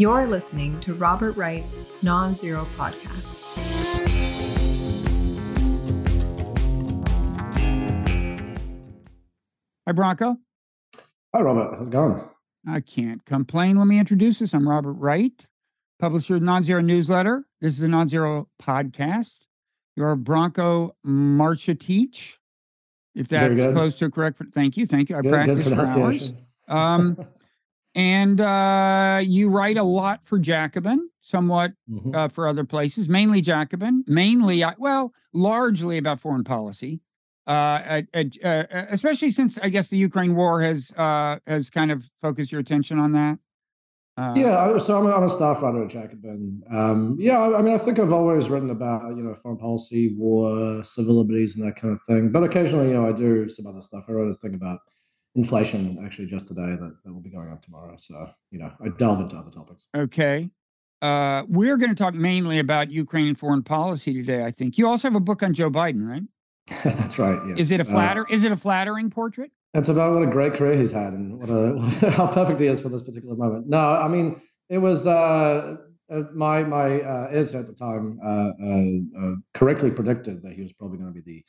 You're listening to Robert Wright's Non Zero Podcast. Hi, Branko. Hi, Robert. How's it going? I can't complain. Let me introduce this. I'm Robert Wright, publisher of Non Zero Newsletter. This is a Non Zero podcast. You're Branko Marcha Teach, if that's close to correct. Thank you. Thank you. I Good, good for hours. Um, and uh, you write a lot for Jacobin, somewhat Mhm. uh, for other places, mainly Jacobin, mainly, well, largely about foreign policy. Uh, uh, especially since I guess the Ukraine war has uh, has kind of focused your attention on that. Uh, yeah, I- so I'm a, I'm a staff writer at Jacobin. Um, yeah, I, I mean, I think I've always written about you know foreign policy, war, civil liberties, and that kind of thing. But occasionally, you know, I do some other stuff. I wrote a thing about inflation actually just today that, that will be going up tomorrow. So you know, I delve into other topics. Okay. Uh, we're going to talk mainly about Ukrainian foreign policy today. I think you also have a book on Joe Biden, right? That's right. Yes. Is it a Uh, flatter? is it a flattering portrait? It's about what a great career he's had and what a how perfect he is for this particular moment. No, I mean it was uh, uh, my my uh, editor at the time uh, uh, uh, correctly predicted that he was probably going to be the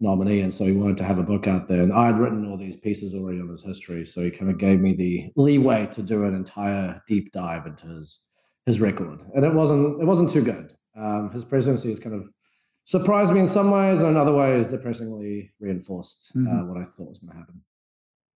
nominee, and so he wanted to have a book out there. And I had written all these pieces already on his history, so he kind of gave me the leeway to do an entire deep dive into his his record, and it wasn't it wasn't too good. Um, his presidency has kind of surprised me in some ways, and in other ways, depressingly reinforced uh, Mhm. what I thought was going to happen.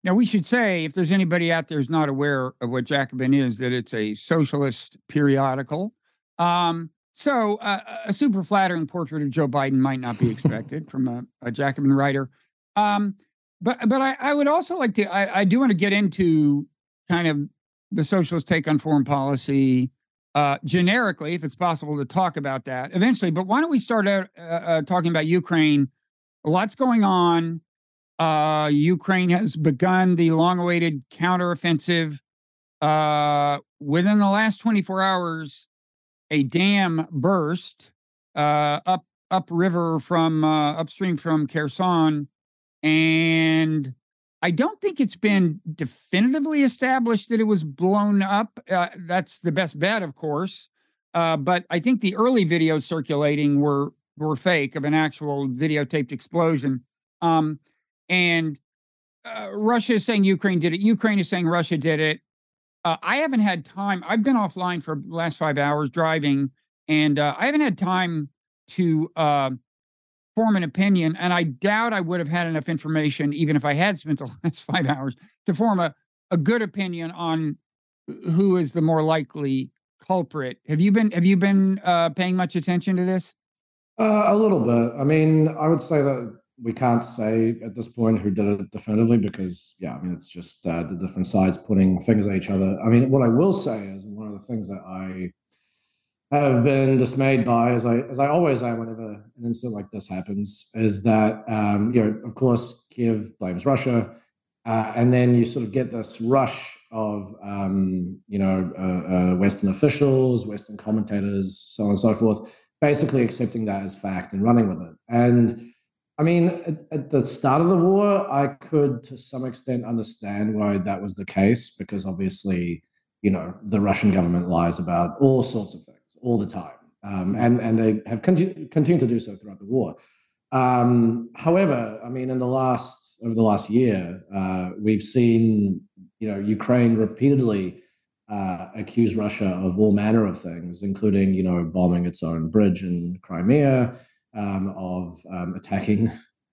Now, we should say, if there's anybody out there who's not aware of what Jacobin is, that it's a socialist periodical. Um, so, uh, a super flattering portrait of Joe Biden might not be expected from a, a Jacobin writer. Um, but but I, I would also like to, I, I do want to get into kind of the socialist take on foreign policy uh, generically, if it's possible to talk about that eventually. But why don't we start out uh, uh, talking about Ukraine? A lot's going on. Uh, Ukraine has begun the long-awaited counteroffensive. Uh, within the last 24 hours, a dam burst uh, up upriver from uh, upstream from Kherson, and I don't think it's been definitively established that it was blown up. Uh, that's the best bet, of course. Uh, but I think the early videos circulating were were fake of an actual videotaped explosion. Um, and uh, Russia is saying Ukraine did it. Ukraine is saying Russia did it. Uh, I haven't had time. I've been offline for the last five hours driving, and uh, I haven't had time to uh, form an opinion. And I doubt I would have had enough information, even if I had spent the last five hours, to form a, a good opinion on who is the more likely culprit. Have you been Have you been uh, paying much attention to this? Uh, a little bit. I mean, I would say that we can't say at this point who did it definitively because, yeah, I mean, it's just uh, the different sides putting fingers at each other. I mean, what I will say is one of the things that I have been dismayed by, as I as I always am whenever an incident like this happens, is that um, you know, of course, Kiev blames Russia, uh, and then you sort of get this rush of um, you know uh, uh, Western officials, Western commentators, so on and so forth, basically accepting that as fact and running with it. And I mean, at, at the start of the war, I could to some extent understand why that was the case, because obviously, you know, the Russian government lies about all sorts of things all the time. Um, and, and they have continu- continued to do so throughout the war. Um, however, I mean, in the last, over the last year, uh, we've seen, you know, Ukraine repeatedly uh, accuse Russia of all manner of things, including, you know, bombing its own bridge in Crimea, um, of um, attacking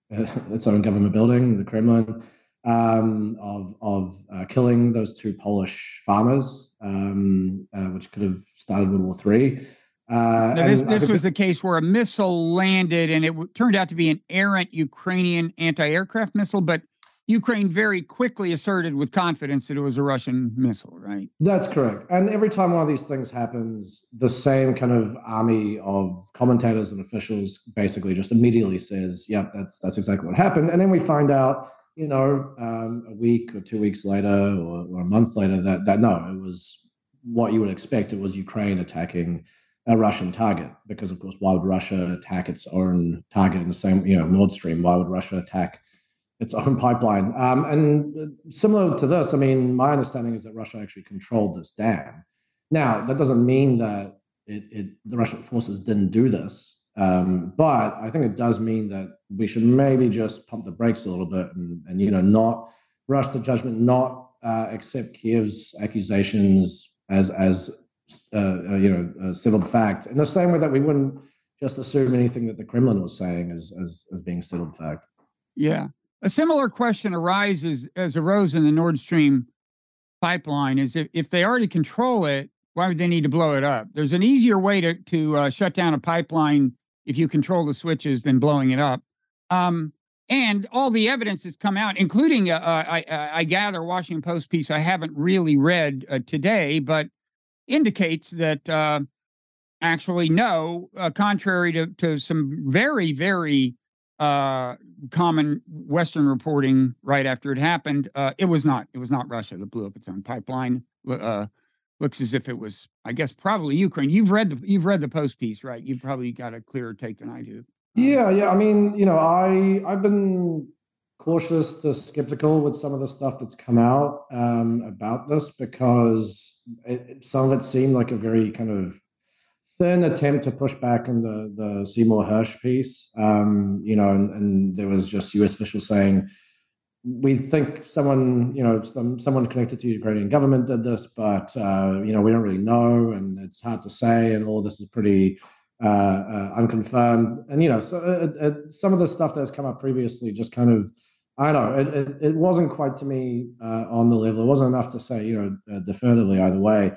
its own government building, the Kremlin, um, of of uh, killing those two Polish farmers, um, uh, which could have started World War Three. Uh, Now, this this was the case where a missile landed and it w- turned out to be an errant Ukrainian anti-aircraft missile, but Ukraine very quickly asserted with confidence that it was a Russian missile, right? That's correct. And every time one of these things happens, the same kind of army of commentators and officials basically just immediately says, "Yep, that's that's exactly what happened." And then we find out, you know, um, a week or two weeks later, or, or a month later, that that no, it was what you would expect. It was Ukraine attacking a Russian target because, of course, why would Russia attack its own target in the same, you know, Nord Stream? Why would Russia attack its own pipeline? Um, and similar to this, I mean, my understanding is that Russia actually controlled this dam. Now, that doesn't mean that it, it the Russian forces didn't do this, um, but I think it does mean that we should maybe just pump the brakes a little bit and, and you know not rush to judgment, not uh, accept Kiev's accusations as as uh, uh, you know settled fact in the same way that we wouldn't just assume anything that the Kremlin was saying as as, as being settled fact. Yeah, a similar question arises as arose in the Nord Stream pipeline: is if, if they already control it, why would they need to blow it up? There's an easier way to to uh, shut down a pipeline if you control the switches than blowing it up. Um, and all the evidence that's come out, including uh, uh I, uh, I, gather Washington Post piece I haven't really read uh, today, but indicates that uh, actually no, contrary to, to some very very common Western reporting right after it happened, Uh, it was not it was not Russia that blew up its own pipeline. Uh, looks as if it was, I guess, probably Ukraine. You've read the you've read the Post piece, right? You've probably got a clearer take than I do. Yeah, yeah. I mean, you know, I I've been cautious to skeptical with some of the stuff that's come out um, about this because it, some of it seemed like a very kind of thin attempt to push back in the the Seymour Hersh piece. Um, you know, and, and there was just U.S. officials saying we think someone, you know, some someone connected to the Ukrainian government did this, but uh, you know, we don't really know, and it's hard to say, and all this is pretty uh, uh, unconfirmed. And you know, so uh, uh, some of the stuff that's come up previously just kind of, I don't know, it, it, it wasn't quite to me uh, on the level. It wasn't enough to say, you know, uh, definitively either way.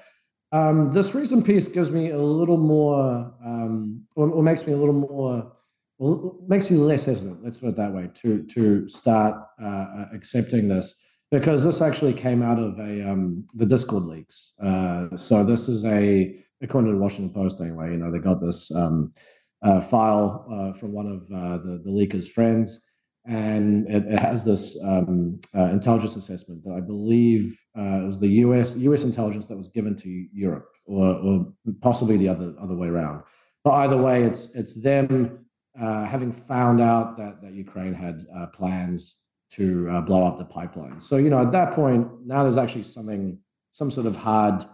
Um, this recent piece gives me a little more, um, or, or, makes me a little more, makes me less hesitant. Let's put it that way to to start accepting this because this actually came out of a um, the Discord leaks. Uh, so this is a according to the Washington Post anyway. You know they got this um, uh, file uh, from one of uh, the the leaker's friends, and it, it has this um, uh, intelligence assessment that I believe uh, it was the U.S. U.S. intelligence that was given to Europe, or, or possibly the other other way around. But either way, it's it's them having found out that that Ukraine had plans to uh, blow up the pipeline. So, you know, at that point, now there's actually something, some sort of hard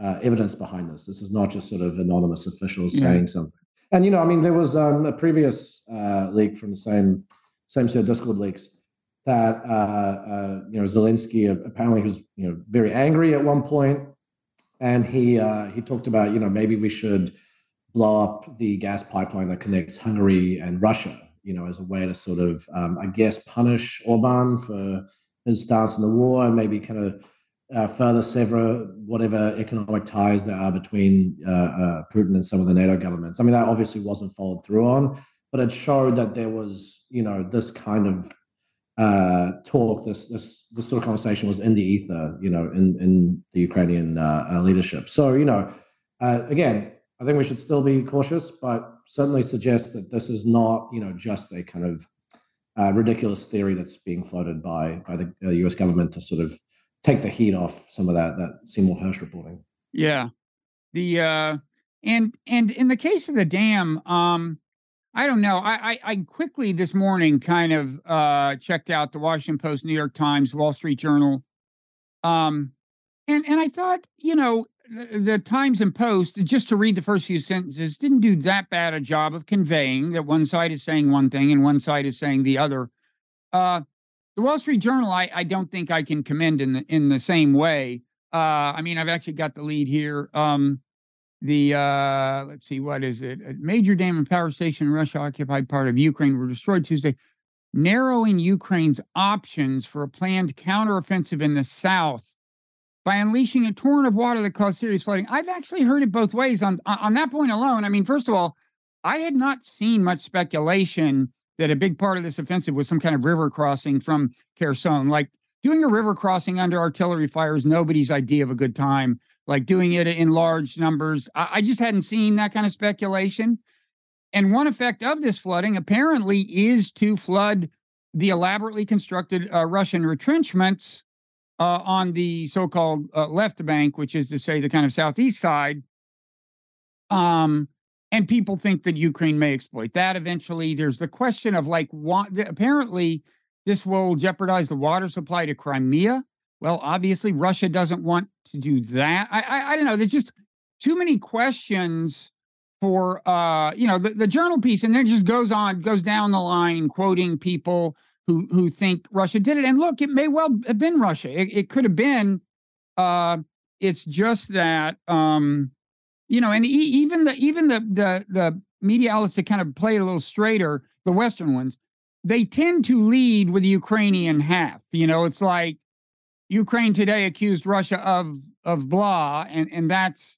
uh, evidence behind this. This is not just sort of anonymous officials yeah. saying something. And, you know, I mean, there was um, a previous uh, leak from the same, same of Discord leaks that, uh, uh, you know, Zelensky apparently was, you know, very angry at one point, And he, uh, he talked about, you know, maybe we should blow up the gas pipeline that connects Hungary and Russia you know, as a way to sort of, um, I guess, punish Orban for his stance in the war and maybe kind of uh, further sever whatever economic ties there are between uh, uh, Putin and some of the NATO governments. I mean, that obviously wasn't followed through on, but it showed that there was, you know, this kind of uh, talk, this this this sort of conversation was in the ether, you know, in in the Ukrainian uh, uh, leadership. So, you know, again, I think we should still be cautious, but certainly suggest that this is not, you know, just a kind of uh, ridiculous theory that's being floated by by the uh, U.S. government to sort of take the heat off some of that that Seymour Hersh reporting. Yeah, the uh, and and in the case of the dam, um, I don't know. I, I, I quickly this morning kind of uh, checked out the Washington Post, New York Times, Wall Street Journal, um, and and I thought, you know, the, Times and Post, just to read the first few sentences, didn't do that bad a job of conveying that one side is saying one thing and one side is saying the other. Uh, the Wall Street Journal, I, I don't think I can commend in the in the same way. Uh, I mean, I've actually got the lead here. Um, the uh, let's see, what is it? A major dam and power station in Russia occupied part of Ukraine were destroyed Tuesday, narrowing Ukraine's options for a planned counteroffensive in the south by unleashing a torrent of water that caused serious flooding. I've actually heard it both ways on on that point alone. I mean, first of all, I had not seen much speculation that a big part of this offensive was some kind of river crossing from Kherson. Like doing a river crossing under artillery fire is nobody's idea of a good time. Like doing it in large numbers, I, I just hadn't seen that kind of speculation. And one effect of this flooding apparently is to flood the elaborately constructed uh, Russian retrenchments uh, on the so-called uh, left bank, which is to say the kind of southeast side. Um, and people think that Ukraine may exploit that eventually. There's the question of like, what, apparently, this will jeopardize the water supply to Crimea. Well, obviously, Russia doesn't want to do that. I, I, I don't know. There's just too many questions for uh, you know the, the journal piece, and then just goes on, goes down the line, quoting people who who think Russia did it. And look, it may well have been Russia. It, it could have been. Uh, it's just that um, you know, and e- even the even the the the media outlets that kind of play a little straighter, the Western ones, they tend to lead with the Ukrainian half. You know, it's like Ukraine today accused Russia of of blah, and and that's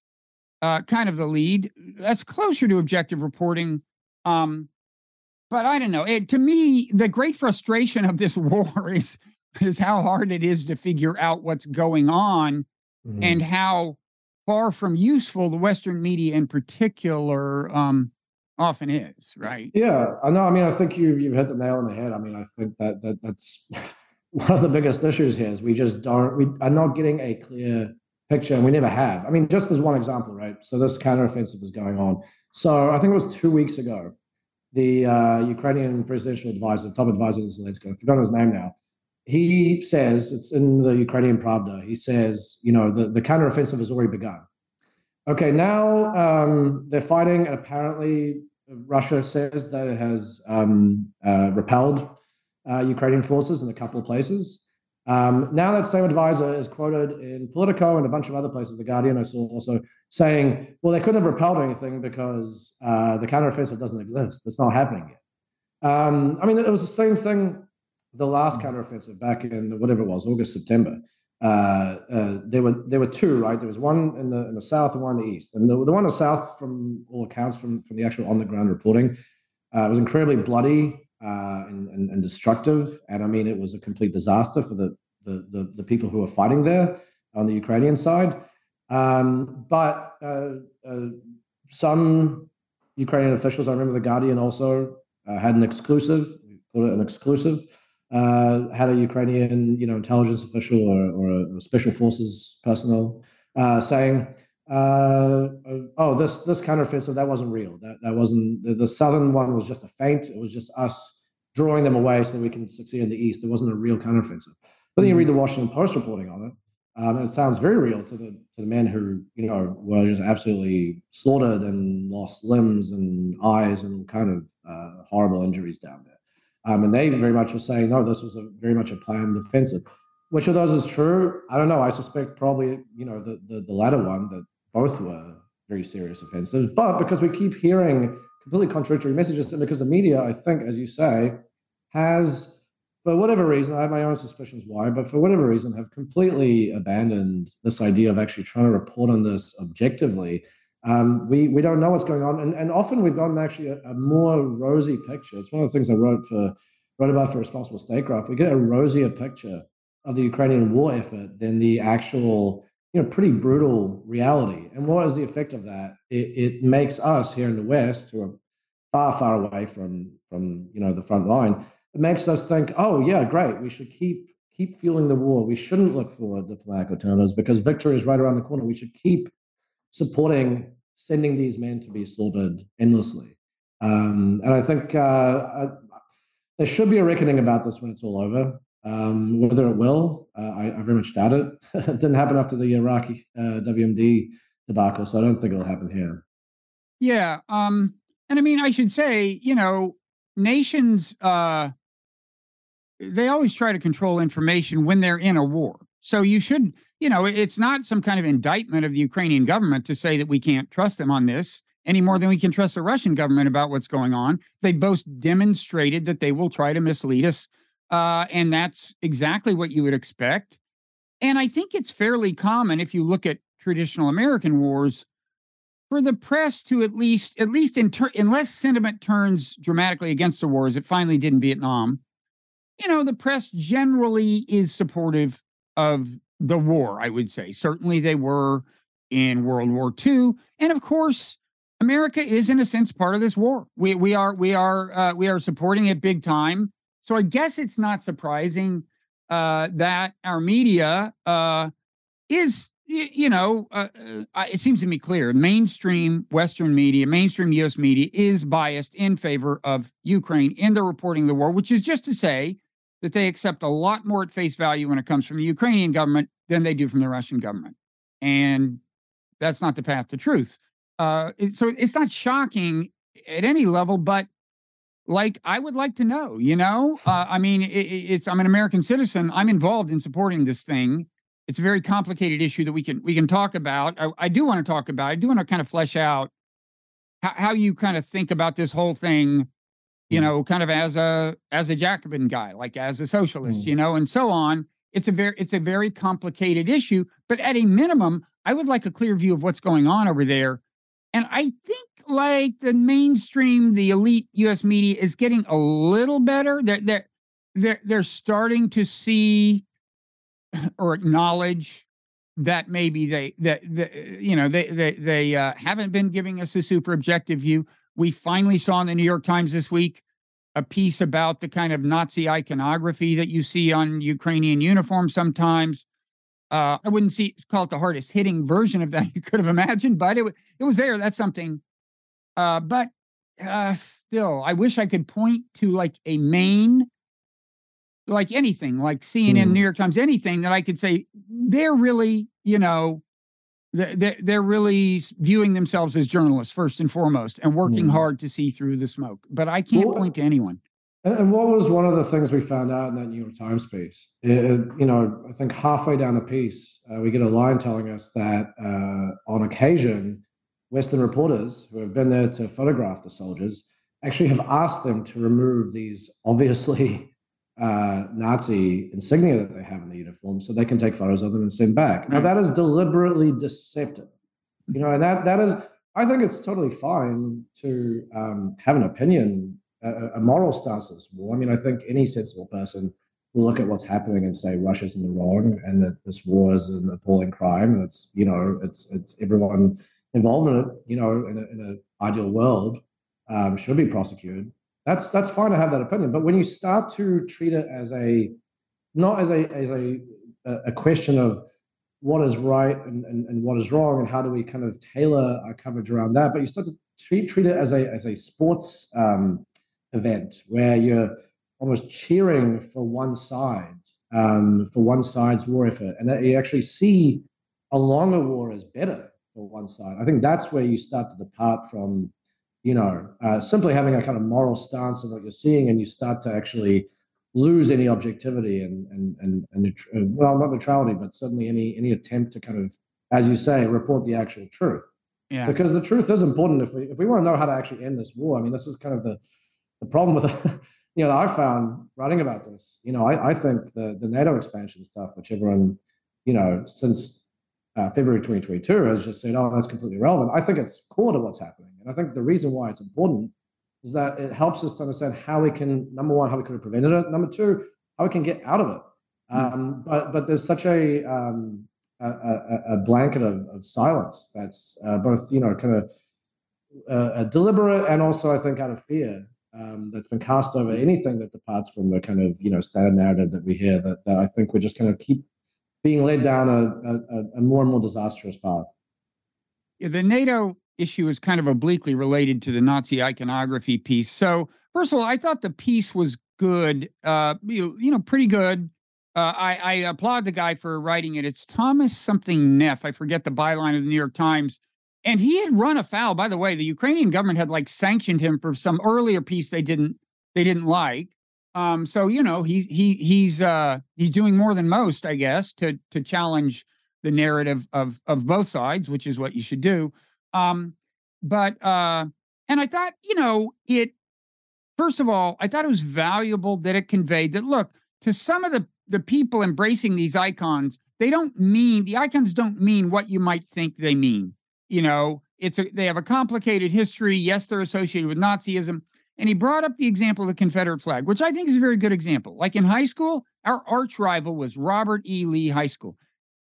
uh, kind of the lead. That's closer to objective reporting. Um, but I don't know. It, to me, the great frustration of this war is is how hard it is to figure out what's going on, mm-hmm. and how far from useful the Western media, in particular, um, often is, right? Yeah, I know. I mean, I think you've you've hit the nail on the head. I mean, I think that that that's one of the biggest issues here is we just don't we are not getting a clear picture, and we never have. I mean, just as one example, right? So this counteroffensive is going on. So I think it was two weeks ago, the uh, Ukrainian presidential advisor, top advisor to Zelensky, I forgot his name now. He says it's in the Ukrainian Pravda. He says, you know, the, the counteroffensive has already begun. Okay, now um, they're fighting, and apparently Russia says that it has um, uh, repelled uh, Ukrainian forces in a couple of places. Um, now that same advisor is quoted in Politico and a bunch of other places, The Guardian, I saw also saying, well, they couldn't have repelled anything because uh, the counteroffensive doesn't exist. It's not happening yet. Um, I mean, it was the same thing the last counteroffensive back in whatever it was, August, September. Uh, uh, there were there were two, right? There was one in the in the south and one in the east. And the, the one in the south, from all accounts, from from the actual on the ground reporting, uh, was incredibly bloody uh, and, and, and destructive. And I mean, it was a complete disaster for the the the, the people who were fighting there on the Ukrainian side. Um, but uh, uh, some Ukrainian officials, I remember the Guardian also had an exclusive, called it an exclusive uh, had a Ukrainian, you know, intelligence official or, or a special forces personnel uh, saying, uh, "Oh, this this counteroffensive that wasn't real. That that wasn't the, the, southern one was just a feint. It was just us drawing them away so we can succeed in the east. It wasn't a real counteroffensive." But then you read the Washington Post reporting on it, um, and it sounds very real to the to the men who you know were just absolutely slaughtered and lost limbs and eyes and kind of uh, horrible injuries down there. Um, and they very much were saying, no, this was a very much a planned offensive. Which of those is true? I don't know. I suspect probably, you know, the, the, the latter one, that both were very serious offenses. But because we keep hearing completely contradictory messages, and because the media, I think, as you say, has, for whatever reason, I have my own suspicions why, but for whatever reason, have completely abandoned this idea of actually trying to report on this objectively um, we we don't know what's going on, and, and often we've gotten actually a, a, more rosy picture. It's one of the things I wrote for wrote about for Responsible Statecraft. We get a rosier picture of the Ukrainian war effort than the actual, you know, pretty brutal reality. And what is the effect of that? It, it makes us here in the West, who are far far away from from you know the front line, it makes us think, oh yeah, great, we should keep keep fueling the war. We shouldn't look for diplomatic alternatives because victory is right around the corner. We should keep supporting sending these men to be slaughtered endlessly. Um, and I think uh, I, there should be a reckoning about this when it's all over. Um, whether it will, uh, I, I, very much doubt it. it didn't happen after the Iraqi uh, WMD debacle, so I don't think it'll happen here. Yeah, um, and I mean, I should say, you know, nations uh, they always try to control information when they're in a war. So you should you know, it's not some kind of indictment of the Ukrainian government to say that we can't trust them on this any more than we can trust the Russian government about what's going on. They both demonstrated that they will try to mislead us. Uh, and that's exactly what you would expect. And I think it's fairly common if you look at traditional American wars for the press to at least, at least in ter- unless sentiment turns dramatically against the war, as it finally did in Vietnam, you know, the press generally is supportive of the war, I would say. Certainly they were in World War II. And of course, America is in a sense part of this war. We we are we are uh, we are supporting it big time. So I guess it's not surprising uh, that our media uh, is you know uh, uh, it seems to me clear mainstream Western media, mainstream U.S. media is biased in favor of Ukraine in the reporting of the war, which is just to say that they accept a lot more at face value when it comes from the Ukrainian government than they do from the Russian government. And that's not the path to truth. Uh, so it's not shocking at any level, but like I would like to know, you know, uh, I mean, it, it's I'm an American citizen. I'm involved in supporting this thing. It's a very complicated issue that we can we can talk about. I, I do want to talk about. I do want to kind of flesh out how, how you kind of think about this whole thing you mm. know kind of as a as a jacobin guy like as a socialist mm. you know and so on it's a very it's a very complicated issue but at a minimum i would like a clear view of what's going on over there and i think like the mainstream the elite us media is getting a little better they're they're they're, they're starting to see or acknowledge that maybe they that the, you know they they they uh, haven't been giving us a super objective view. We finally saw in the New York Times this week a piece about the kind of Nazi iconography that you see on Ukrainian uniforms sometimes. Uh, I wouldn't see call it the hardest hitting version of that you could have imagined, but it it was there. That's something. Uh, but uh, still, I wish I could point to like a main like anything, like CNN, mm. New York Times, anything that I could say they're really, you know, they're, they're really viewing themselves as journalists first and foremost and working mm. hard to see through the smoke. But I can't well, point to anyone. And what was one of the things we found out in that New York Times piece? It, you know, I think halfway down the piece, uh, we get a line telling us that uh, on occasion, Western reporters who have been there to photograph the soldiers actually have asked them to remove these obviously uh, Nazi insignia that they have in the uniform so they can take photos of them and send back. Now, that is deliberately deceptive. You know, and that that is, I think it's totally fine to um, have an opinion, a, a moral stance as war. I mean, I think any sensible person will look at what's happening and say Russia's in the wrong and that this war is an appalling crime. And it's, you know, it's it's everyone involved in it, you know, in, a, in an ideal world um, should be prosecuted. That's that's fine to have that opinion but when you start to treat it as a not as a as a a question of what is right and, and, and what is wrong and how do we kind of tailor our coverage around that but you start to treat, treat it as a as a sports um, event where you're almost cheering for one side um, for one side's war effort and you actually see a longer war as better for one side i think that's where you start to depart from you know, uh, simply having a kind of moral stance of what you're seeing, and you start to actually lose any objectivity and and and, and uh, well, not neutrality, but certainly any any attempt to kind of, as you say, report the actual truth. Yeah. Because the truth is important if we if we want to know how to actually end this war. I mean, this is kind of the the problem with you know I found writing about this. You know, I, I think the the NATO expansion stuff, which everyone, you know, since uh, February 2022 has just said, oh, that's completely irrelevant. I think it's core to what's happening. And I think the reason why it's important is that it helps us to understand how we can, number one, how we could have prevented it. Number two, how we can get out of it. Hmm. Um, but but there's such a um, a, a, a, blanket of, of silence that's uh, both you know kind of uh, deliberate and also I think out of fear um, that's been cast over anything that departs from the kind of you know standard narrative that we hear that, that I think we're just going to keep being led down a, a, a more and more disastrous path. Yeah, the NATO issue is kind of obliquely related to the Nazi iconography piece. So, first of all, I thought the piece was good, uh, you, you know, pretty good. Uh, I, I applaud the guy for writing it. It's Thomas something Neff. I forget the byline of the New York Times. And he had run afoul. By the way, the Ukrainian government had like sanctioned him for some earlier piece they didn't they didn't like. Um, so you know he's he he's uh, he's doing more than most, I guess, to to challenge the narrative of of both sides, which is what you should do. Um, but uh, and I thought you know it. First of all, I thought it was valuable that it conveyed that look to some of the the people embracing these icons, they don't mean the icons don't mean what you might think they mean. You know, it's a they have a complicated history. Yes, they're associated with Nazism, and he brought up the example of the Confederate flag, which I think is a very good example. Like in high school, our arch rival was Robert E. Lee High School.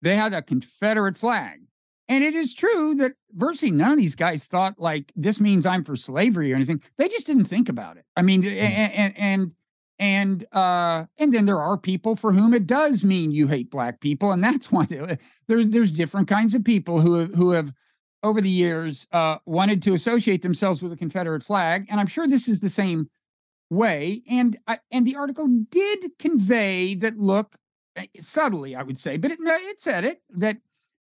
They had a Confederate flag. And it is true that virtually none of these guys thought like this means I'm for slavery or anything. They just didn't think about it. I mean, mm. and and and uh, and then there are people for whom it does mean you hate black people, and that's why there's there's different kinds of people who have, who have over the years uh, wanted to associate themselves with the Confederate flag. And I'm sure this is the same way. And and the article did convey that look uh, subtly, I would say, but it, it said it that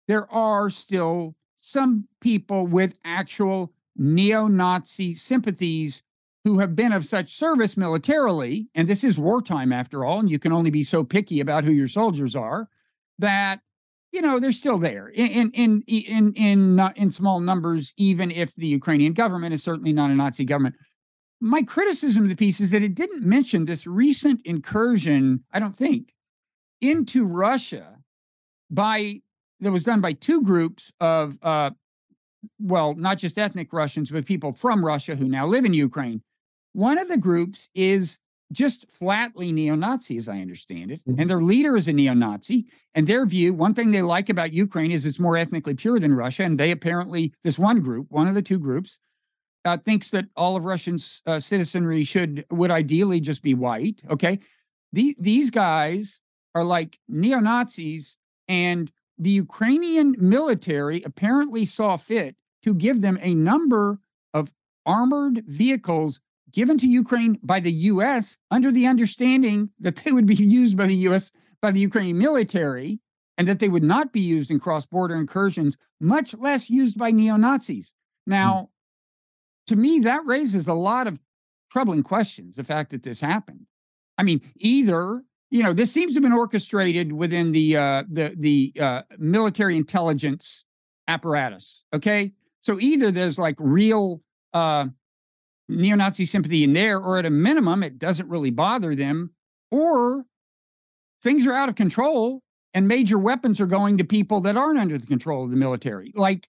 there are still some people with actual neo-Nazi sympathies who have been of such service militarily, and this is wartime after all, and you can only be so picky about who your soldiers are, that you know they're still there in in in in uh, in small numbers, even if the Ukrainian government is certainly not a Nazi government. My criticism of the piece is that it didn't mention this recent incursion. I don't think into Russia by that was done by two groups of uh, well, not just ethnic Russians, but people from Russia who now live in Ukraine. One of the groups is just flatly neo Nazi, as I understand it. Mm-hmm. And their leader is a neo Nazi. And their view, one thing they like about Ukraine is it's more ethnically pure than Russia. And they apparently, this one group, one of the two groups, uh, thinks that all of Russian uh, citizenry should, would ideally just be white. Okay. The, these guys are like neo Nazis. And the Ukrainian military apparently saw fit to give them a number of armored vehicles given to Ukraine by the US under the understanding that they would be used by the US, by the Ukrainian military, and that they would not be used in cross border incursions, much less used by neo Nazis. Now, mm. to me, that raises a lot of troubling questions the fact that this happened. I mean, either you know this seems to have been orchestrated within the uh, the the uh, military intelligence apparatus. Okay, so either there's like real uh, neo Nazi sympathy in there, or at a minimum, it doesn't really bother them, or things are out of control and major weapons are going to people that aren't under the control of the military. Like,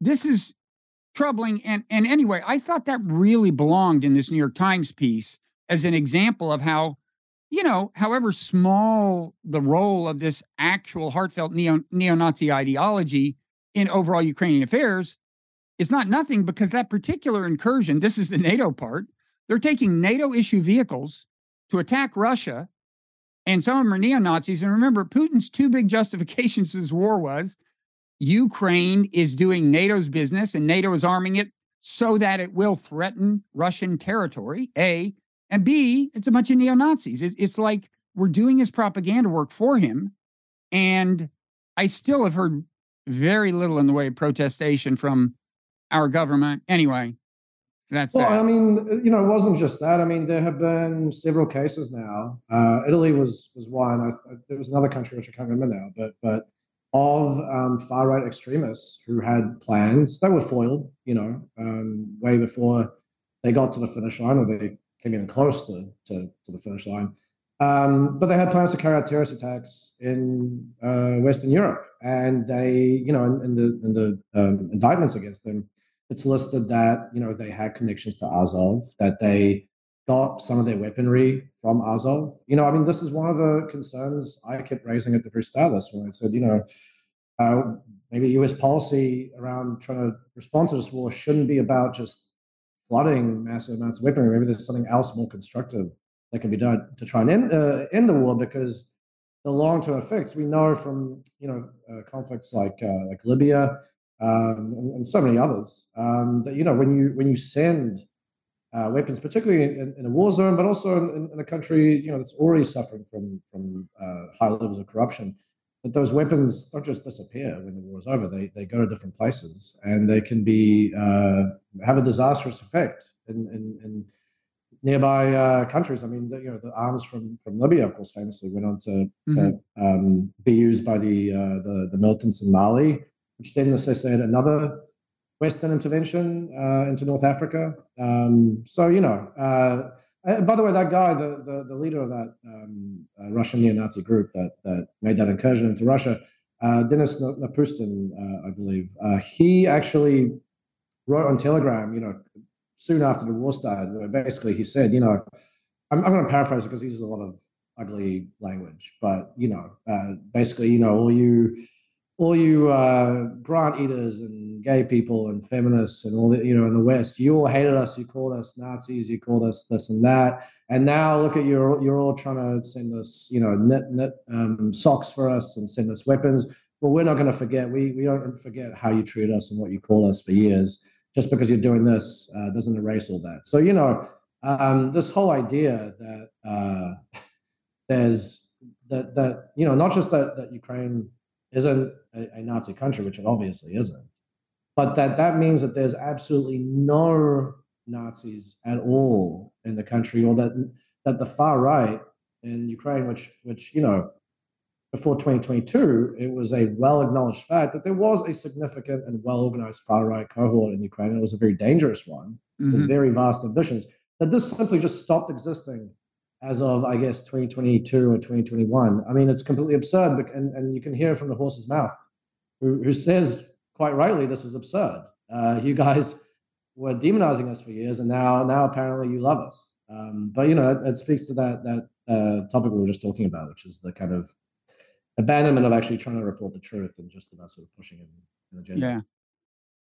this is troubling. And, and anyway, I thought that really belonged in this New York Times piece as an example of how, you know, however small the role of this actual heartfelt neo Nazi ideology in overall Ukrainian affairs, it's not nothing because that particular incursion, this is the NATO part, they're taking NATO issue vehicles to attack Russia, and some of them are neo Nazis. And remember, Putin's two big justifications this war was Ukraine is doing NATO's business and NATO is arming it so that it will threaten Russian territory, A. And B, it's a bunch of neo Nazis. It, it's like we're doing his propaganda work for him. And I still have heard very little in the way of protestation from our government. Anyway, that's well. That. I mean, you know, it wasn't just that. I mean, there have been several cases now. Uh, Italy was was one. I, there was another country which I can't remember now, but but of um, far right extremists who had plans that were foiled. You know, um, way before they got to the finish line, or they came even close to to, to the finish line. Um, but they had plans to carry out terrorist attacks in uh, Western Europe, and they, you know, in, in the in the um, indictments against them, it's listed that you know they had connections to Azov, that they got some of their weaponry from Azov. You know, I mean, this is one of the concerns I kept raising at the very start of this when I said, you know, uh, maybe U.S. policy around trying to respond to this war shouldn't be about just flooding massive amounts of weaponry. Maybe there's something else more constructive that can be done to try and end, uh, end the war because the long-term effects we know from you know uh, conflicts like uh, like Libya um, and, and, so many others. Um, that you know when you when you send uh, weapons, particularly in, in, a war zone, but also in, in, a country you know that's already suffering from from uh, high levels of corruption, that those weapons don't just disappear when the war is over. They they go to different places and they can be uh, have a disastrous effect in, in, in nearby uh, countries. I mean, the, you know, the arms from from Libya, of course, famously went on to, mm-hmm. to um, be used by the, uh, the the militants in Mali which then necessitated another Western intervention uh, into North Africa. Um, so, you know, uh, by the way, that guy, the, the, the leader of that um, uh, Russian neo Nazi group that, that made that incursion into Russia, uh, Denis Kapustin, uh, I believe, uh, he actually wrote on Telegram, you know, soon after the war started, where basically he said, you know, I'm, I'm going to paraphrase it because he uses a lot of ugly language, but, you know, basically, you know, all you all you uh, grant eaters and gay people and feminists and all the you know in the West, you all hated us. You called us Nazis. You called us this and that. And now look at you. You're all trying to send us, you know, knit knit um, socks for us and send us weapons. Well, we're not going to forget. We we don't forget how you treat us and what you call us for years. Just because you're doing this uh, doesn't erase all that. So you know, um, this whole idea that uh, there's that that you know not just that that Ukraine isn't a, a, Nazi country, which it obviously isn't, but that that means that there's absolutely no Nazis at all in the country, or that that the far right in Ukraine, which which you know before 2022, it was a well acknowledged fact that there was a significant and well organized far right cohort in Ukraine. And it was a very dangerous one mm-hmm. with very vast ambitions. That this simply just stopped existing as of, I guess, 2022 or 2021. I mean, it's completely absurd. And, and you can hear from the horse's mouth, who, who says quite rightly, this is absurd. Uh, you guys were demonizing us for years, and now, now apparently you love us. Um, but you know, it, it, speaks to that that uh, topic we were just talking about, which is the kind of abandonment of actually trying to report the truth and just about sort of pushing it in agenda. Yeah.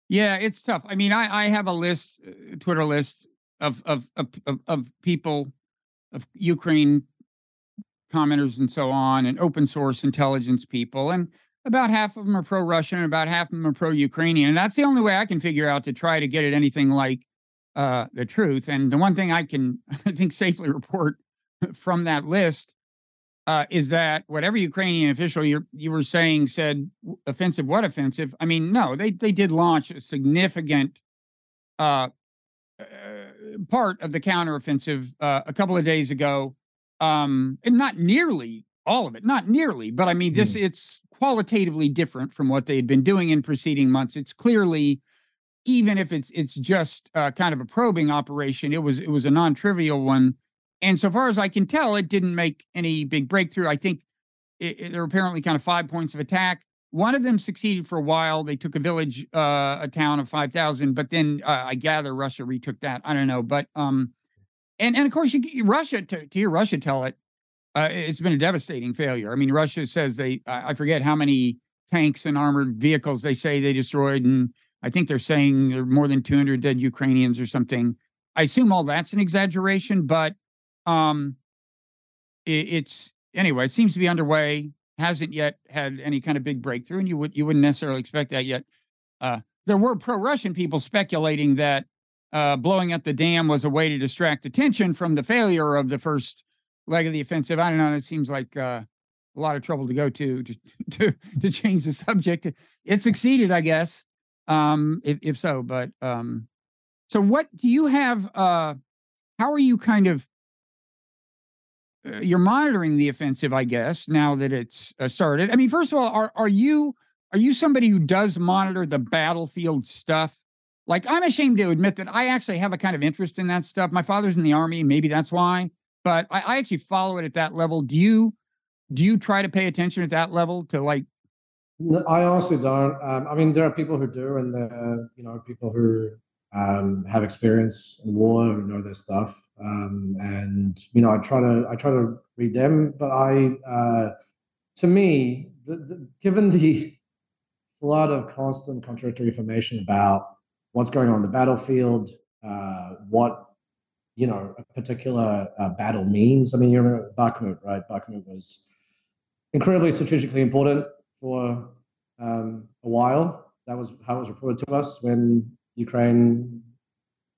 Yeah, it's tough. I mean, I, I have a list, uh, Twitter list of of of of people, of Ukraine commenters and so on, and open source intelligence people, and about half of them are pro-Russian, and about half of them are pro-Ukrainian, and that's the only way I can figure out to try to get at anything like uh, the truth. And the one thing I can, I think, safely report from that list uh, is that whatever Ukrainian official you you were saying said offensive, what offensive? I mean, no, they they did launch a significant uh, part of the counteroffensive uh, a couple of days ago, um, and not nearly all of it, not nearly, but I mean, this mm. it's qualitatively different from what they had been doing in preceding months. It's clearly, even if it's it's just uh, kind of a probing operation, it was it was a non-trivial one and so far as I can tell, it didn't make any big breakthrough. I think it, it, there were apparently kind of five points of attack. One of them succeeded for a while. They took a village, uh, a town of five thousand, but then uh, I gather Russia retook that. I don't know, but um, and and of course you Russia to, to hear Russia tell it, uh, it's been a devastating failure. I mean, Russia says they I forget how many tanks and armored vehicles they say they destroyed, and I think they're saying there are more than 200 dead Ukrainians or something. I assume all that's an exaggeration, but um, it, it's anyway. It seems to be underway. Hasn't yet had any kind of big breakthrough, and you would you wouldn't necessarily expect that yet. Uh, there were pro-Russian people speculating that uh, blowing up the dam was a way to distract attention from the failure of the first leg of the offensive. I don't know. It seems like uh, a lot of trouble to go to to to, to change the subject. It succeeded, I guess. Um, if if so, but um, so what do you have? Uh, how are you kind of you're monitoring the offensive, I guess, now that it's uh, started. I mean, first of all, are are you are you somebody who does monitor the battlefield stuff? Like, I'm ashamed to admit that I actually have a kind of interest in that stuff. My father's in the army, maybe that's why. But I, I actually follow it at that level. Do you do you try to pay attention at that level to like? I honestly don't. Um, I mean, there are people who do, and there, you know, people who um, have experience in war and know their stuff. Um, and you know, I try to I try to read them, but I, uh, to me, the, the, given the flood of constant contradictory information about what's going on in the battlefield, uh, what you know a particular uh, battle means. I mean, you remember Bakhmut, right? Bakhmut was incredibly strategically important for um, a while. That was how it was reported to us when Ukraine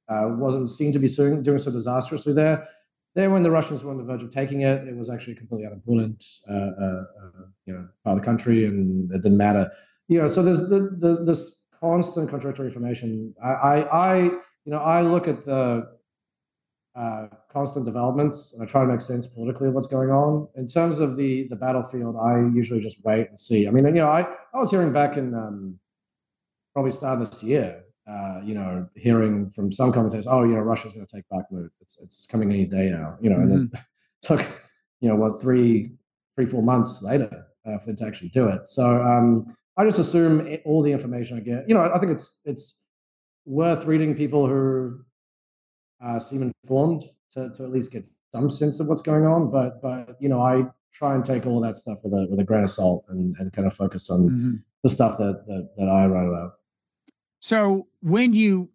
uh, wasn't seen to be doing, so disastrously there. Then, when the Russians were on the verge of taking it, it was actually completely unimportant, uh, uh, uh, you know, part of the country, and it didn't matter. You know, so there's the, the, this constant contradictory information. I, I, I, you know, I look at the uh, constant developments and I try to make sense politically of what's going on. In terms of the the battlefield, I usually just wait and see. I mean, you know, I, I was hearing back in um, probably start this year uh, you know, hearing from some commentators, oh, you know, Russia's going to take Bakhmut. It's it's coming any day now. You know, mm-hmm. and it took, you know, what three three four months later uh, for them to actually do it. So um, I just assume all the information I get. You know, I think it's it's worth reading people who uh, seem informed to, to at least get some sense of what's going on. But but you know, I try and take all that stuff with a with a grain of salt and, and kind of focus on mm-hmm. the stuff that, that that I write about. So when you,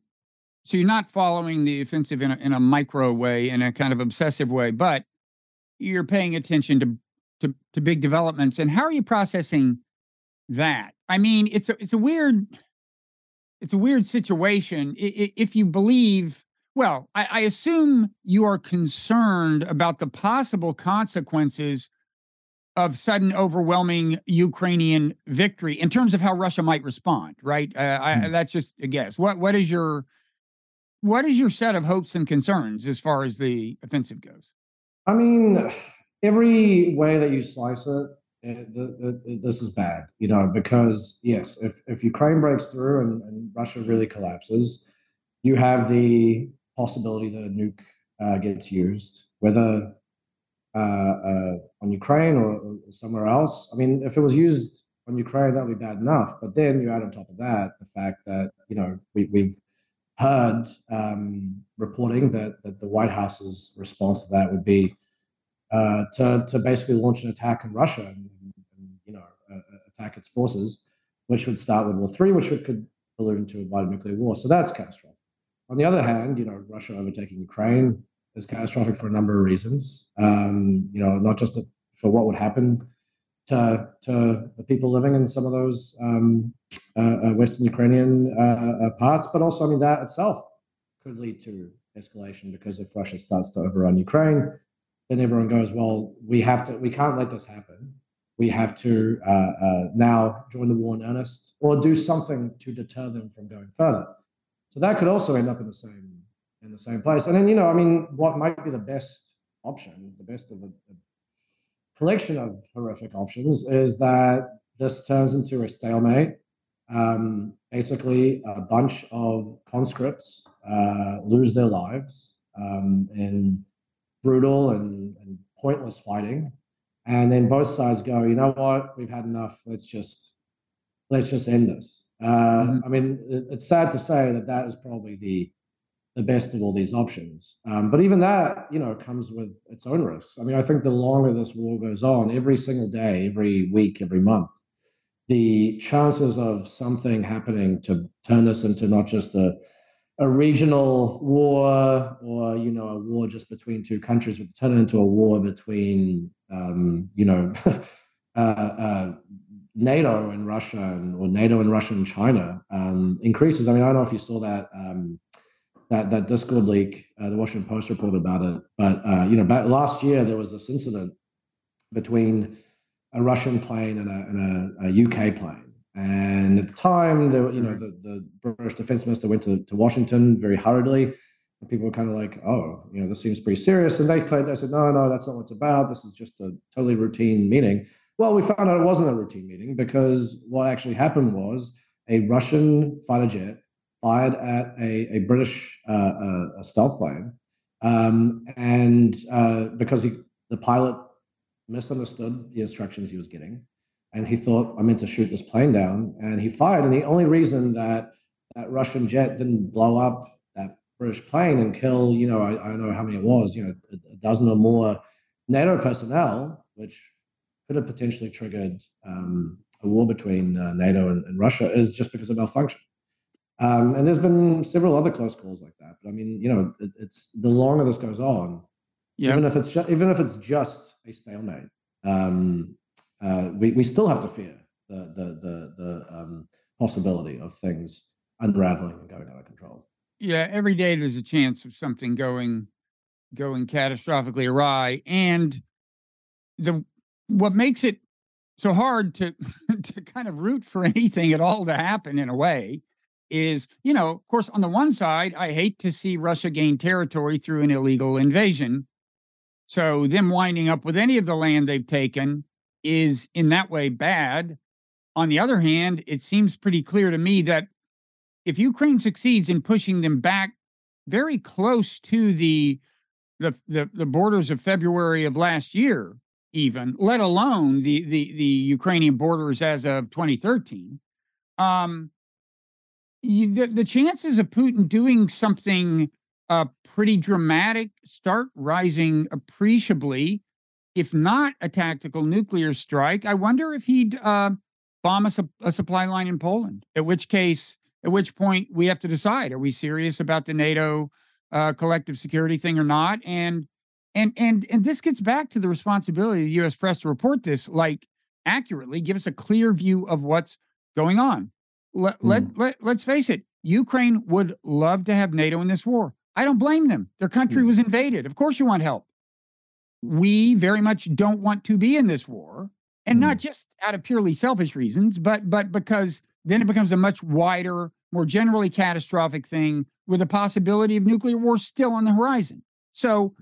so you're not following the offensive in a, in a micro way, in a kind of obsessive way, but you're paying attention to, to to big developments. And how are you processing that? I mean, it's a it's a weird, it's a weird situation. If you believe, Well, I, I assume you are concerned about the possible consequences of sudden overwhelming Ukrainian victory in terms of how Russia might respond, right? Uh, I, Hmm. that's just a guess. What what is your what is your set of hopes and concerns as far as the offensive goes? I mean, every way that you slice it, it, the, the, this is bad, you know, because yes, if, if Ukraine breaks through and, and Russia really collapses, you have the possibility that a nuke uh, gets used, whether on Ukraine or, somewhere else. I mean, if it was used on Ukraine, that would be bad enough. But then you add on top of that the fact that, you know, we, we've heard um, reporting that, that the White House's response to that would be uh, to, to basically launch an attack in Russia and, and you know uh, uh, attack its forces, which would start World War Three, which would, could allude into a wider nuclear war. So that's catastrophic. On the other hand, you know Russia overtaking Ukraine is catastrophic for a number of reasons. Um, you know, not just for what would happen to to the people living in some of those um, uh, uh, Western Ukrainian uh, uh, parts, but also, I mean, that itself could lead to escalation because if Russia starts to overrun Ukraine, then everyone goes, well, we have to, we can't let this happen. We have to uh, uh, now join the war in earnest or do something to deter them from going further. So that could also end up in the same in the same place. And then, you know, I mean, what might be the best option, the best of a, a collection of horrific options, is that this turns into a stalemate. Um, basically, a bunch of conscripts uh, lose their lives um, in brutal and, and pointless fighting, and then both sides go, you know what, we've had enough. Let's just let's just end this. Uh, Mhm. I mean, it, it's sad to say that that is probably the the best of all these options. Um, but even that, you know, comes with its own risks. I mean, I think the longer this war goes on, every single day, every week, every month, the chances of something happening to turn this into not just a a regional war or you know a war just between two countries, but turn it into a war between um, you know uh, uh, NATO and Russia and, or NATO and Russia and China um, increases. I mean, I don't know if you saw that um, that that Discord leak. Uh, the Washington Post reported about it, but uh, you know, back last year there was this incident between a Russian plane and a, and a, a UK plane. And at the time, the you know the, the British defense minister went to, to Washington very hurriedly. And people were kind of like, "Oh, you know, this seems pretty serious." And they played. They said, "No, no, that's not what it's about. This is just a totally routine meeting." Well, we found out it wasn't a routine meeting because what actually happened was a Russian fighter jet fired at a, a British uh, uh, a stealth plane, um, and uh, because he, the pilot misunderstood the instructions he was getting, and he thought I meant to shoot this plane down, and he fired. And the only reason that that Russian jet didn't blow up that British plane and kill, you know, I, I don't know how many it was, you know, a, a dozen or more NATO personnel, which could have potentially triggered um, a war between uh, NATO and, and, Russia, is just because of malfunction. Um, and there's been several other close calls like that. But I mean, you know, it, it's the longer this goes on, Yeah. even if it's ju- even if it's just a stalemate, um, uh, we we still have to fear the the the the um, possibility of things unraveling and going out of control. yeah every day there's a chance of something going going catastrophically awry and the what makes it so hard to to kind of root for anything at all to happen in a way is you know of course on the one side i hate to see russia gain territory through an illegal invasion. So them winding up with any of the land they've taken is in that way bad. On the other hand it seems pretty clear to me that if Ukraine succeeds in pushing them back very close to the the the, the borders of February of last year, even let alone the the the Ukrainian borders as of 2013, um, you, the the chances of Putin doing something uh, pretty dramatic start rising appreciably. If not a tactical nuclear strike, I wonder if he'd uh, bomb a, sup- a supply line in Poland. At which case, at which point we have to decide: Are we serious about the NATO uh, collective security thing or not? And and and and this gets back to the responsibility of the U.S. press to report this like accurately, give us a clear view of what's going on. Let let, let let's face it: Ukraine would love to have NATO in this war. I don't blame them. Their country Hmm. was invaded. Of course, you want help. We very much don't want to be in this war, and not just out of purely selfish reasons, but but because then it becomes a much wider, more generally catastrophic thing with a possibility of nuclear war still on the horizon. So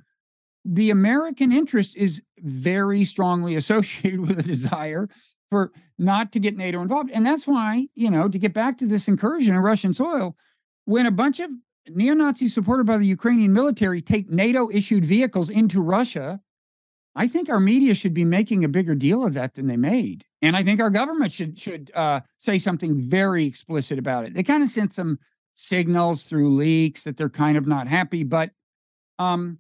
the American interest is very strongly associated with a desire for not to get NATO involved. And that's why, you know, to get back to this incursion in Russian soil, when a bunch of neo Nazis supported by the Ukrainian military take NATO issued vehicles into Russia, I think our media should be making a bigger deal of that than they made. And I think our government should should uh, say something very explicit about it. They kind of sent some signals through leaks that they're kind of not happy, but um,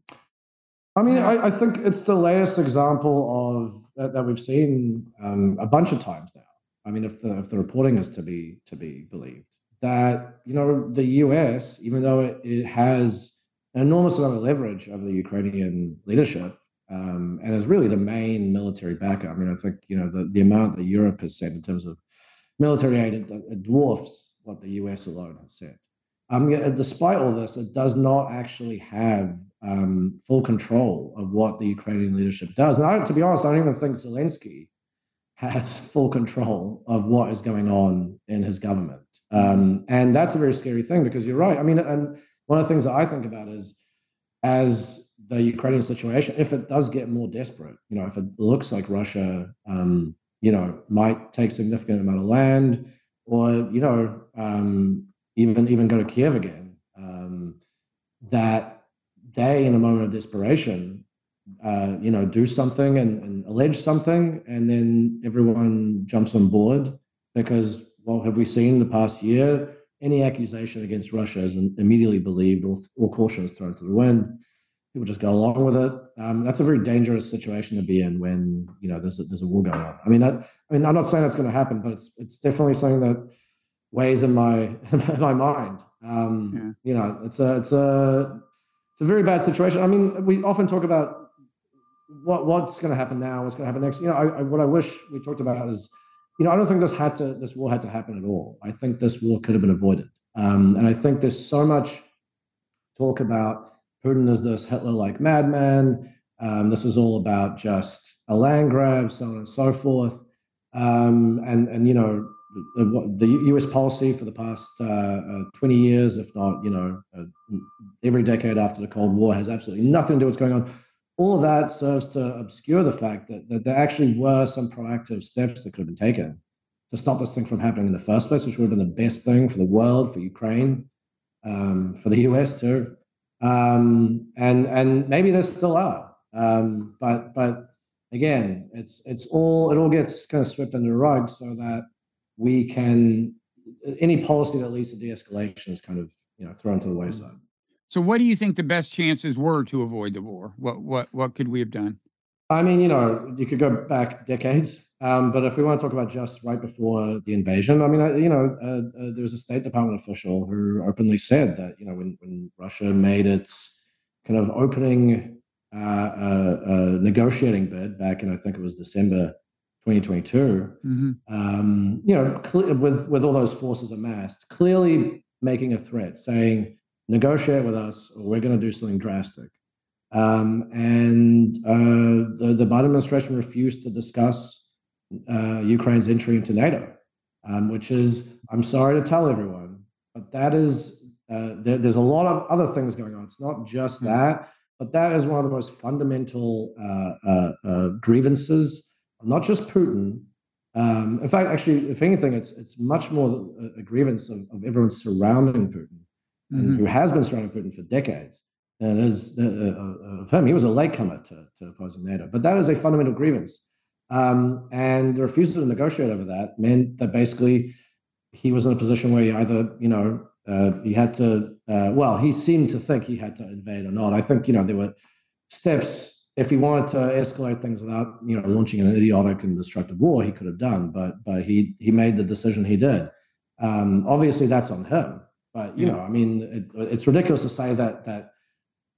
I mean, I, I think it's the latest example of that, that we've seen um, a bunch of times now. I mean, if the if the reporting is to be to be believed, that you know the U.S., even though it, it has an enormous amount of leverage over the Ukrainian leadership, um, and is really the main military backer. I mean, I think you know the the amount that Europe has sent in terms of military aid it, it dwarfs what the U.S. alone has sent. Um, despite all this, it does not actually have um, full control of what the Ukrainian leadership does. And I, to be honest, I don't even think Zelensky has full control of what is going on in his government. Um, and that's a very scary thing because you're right. I mean, and one of the things that I think about is as the Ukrainian situation, if it does get more desperate, you know, if it looks like Russia, um, you know, might take significant amount of land, or you know, um, even even go to Kiev again, um, that they, in a moment of desperation, uh, you know, do something and, and allege something, and then everyone jumps on board because, well, have we seen the past year any accusation against Russia is immediately believed or, or caution is thrown to the wind? People just go along with it. Um, that's a very dangerous situation to be in when you know there's a, there's a war going on. I mean, I, I mean, I'm not saying that's going to happen, but it's it's definitely something that weighs in my in my mind. Um, You know, it's a it's a it's a very bad situation. I mean, we often talk about what what's going to happen now, what's going to happen next. You know, I, I, what I wish we talked about is, you know, I don't think this had to this war had to happen at all. I think this war could have been avoided, um, and I think there's so much talk about Putin as this Hitler-like madman. Um, this is all about just a land grab, so on and so forth. Um, and and you know the, U.S. policy for the past uh, uh, 20 years, if not you know uh, every decade after the Cold War, has absolutely nothing to do with what's going on. All of that serves to obscure the fact that, that there actually were some proactive steps that could have been taken to stop this thing from happening in the first place, which would have been the best thing for the world, for Ukraine, um, for the U.S. too, um, and and maybe there still are. Um, but but again, it's it's all it all gets kind of swept under the rug so that we can any policy that leads to de-escalation is kind of you know thrown to the wayside. So, what do you think the best chances were to avoid the war? What what what could we have done? I mean, you know, you could go back decades, um, but if we want to talk about just right before the invasion, I mean, I, you know, uh, uh, there was a State Department official who openly said that you know when when Russia made its kind of opening uh, uh, uh negotiating bid back in I think it was December 2022, Mm-hmm. um, you know, cl- with with all those forces amassed, clearly making a threat, saying negotiate with us or we're going to do something drastic. Um, and uh, the, the Biden administration refused to discuss uh, Ukraine's entry into NATO, um, which is, I'm sorry to tell everyone, but that is, uh, there, there's a lot of other things going on. It's not just Mhm. that, but that is one of the most fundamental uh, uh, uh, grievances, not just Putin. Um, in fact, actually, if anything, it's it's much more a, a grievance of, of everyone surrounding Putin and Mhm. who has been surrounding Putin for decades. And is uh, uh, of him, he was a latecomer to, to opposing NATO, but that is a fundamental grievance. Um, and the refusal to negotiate over that meant that basically he was in a position where he either, you know, uh, he had to, uh, well, he seemed to think he had to invade or not. I think, you know, there were steps. If he wanted to escalate things without, you know, launching an idiotic and destructive war, he could have done. But but he he made the decision he did. Um, obviously, that's on him. But you Yeah. know, I mean, it, it's ridiculous to say that that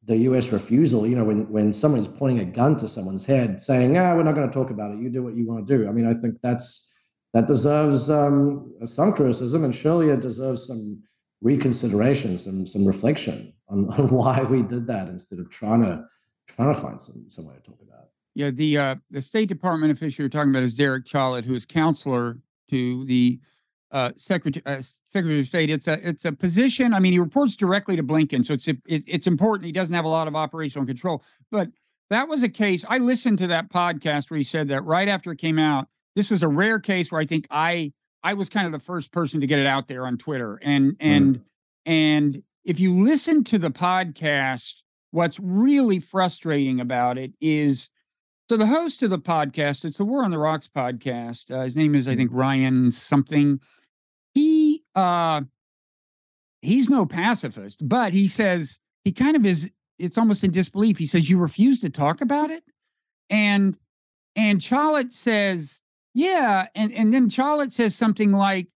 the U.S. refusal, you know, when when someone's pointing a gun to someone's head, saying, "Ah, we're not going to talk about it. You do what you want to do." I mean, I think that's that deserves um, some criticism, and surely it deserves some reconsideration, some some reflection on, on why we did that instead of trying to trying to find some some way to talk about. Yeah, the uh, the State Department official you're talking about is Derek Chollet, who is counselor to the uh, Secretary uh, Secretary of State. It's a it's a position. I mean, he reports directly to Blinken, so it's it, it's important. He doesn't have a lot of operational control, but that was a case. I listened to that podcast where he said that right after it came out. This was a rare case where I think I I was kind of the first person to get it out there on Twitter, and and mm. and if you listen to the podcast, what's really frustrating about it is so the host of the podcast, it's the War on the Rocks podcast. Uh, his name is, I think, Ryan something. He uh he's no pacifist, but he says he kind of is it's almost in disbelief. He says, You refuse to talk about it? And and Chollet says, Yeah. And and then Chollet says something like,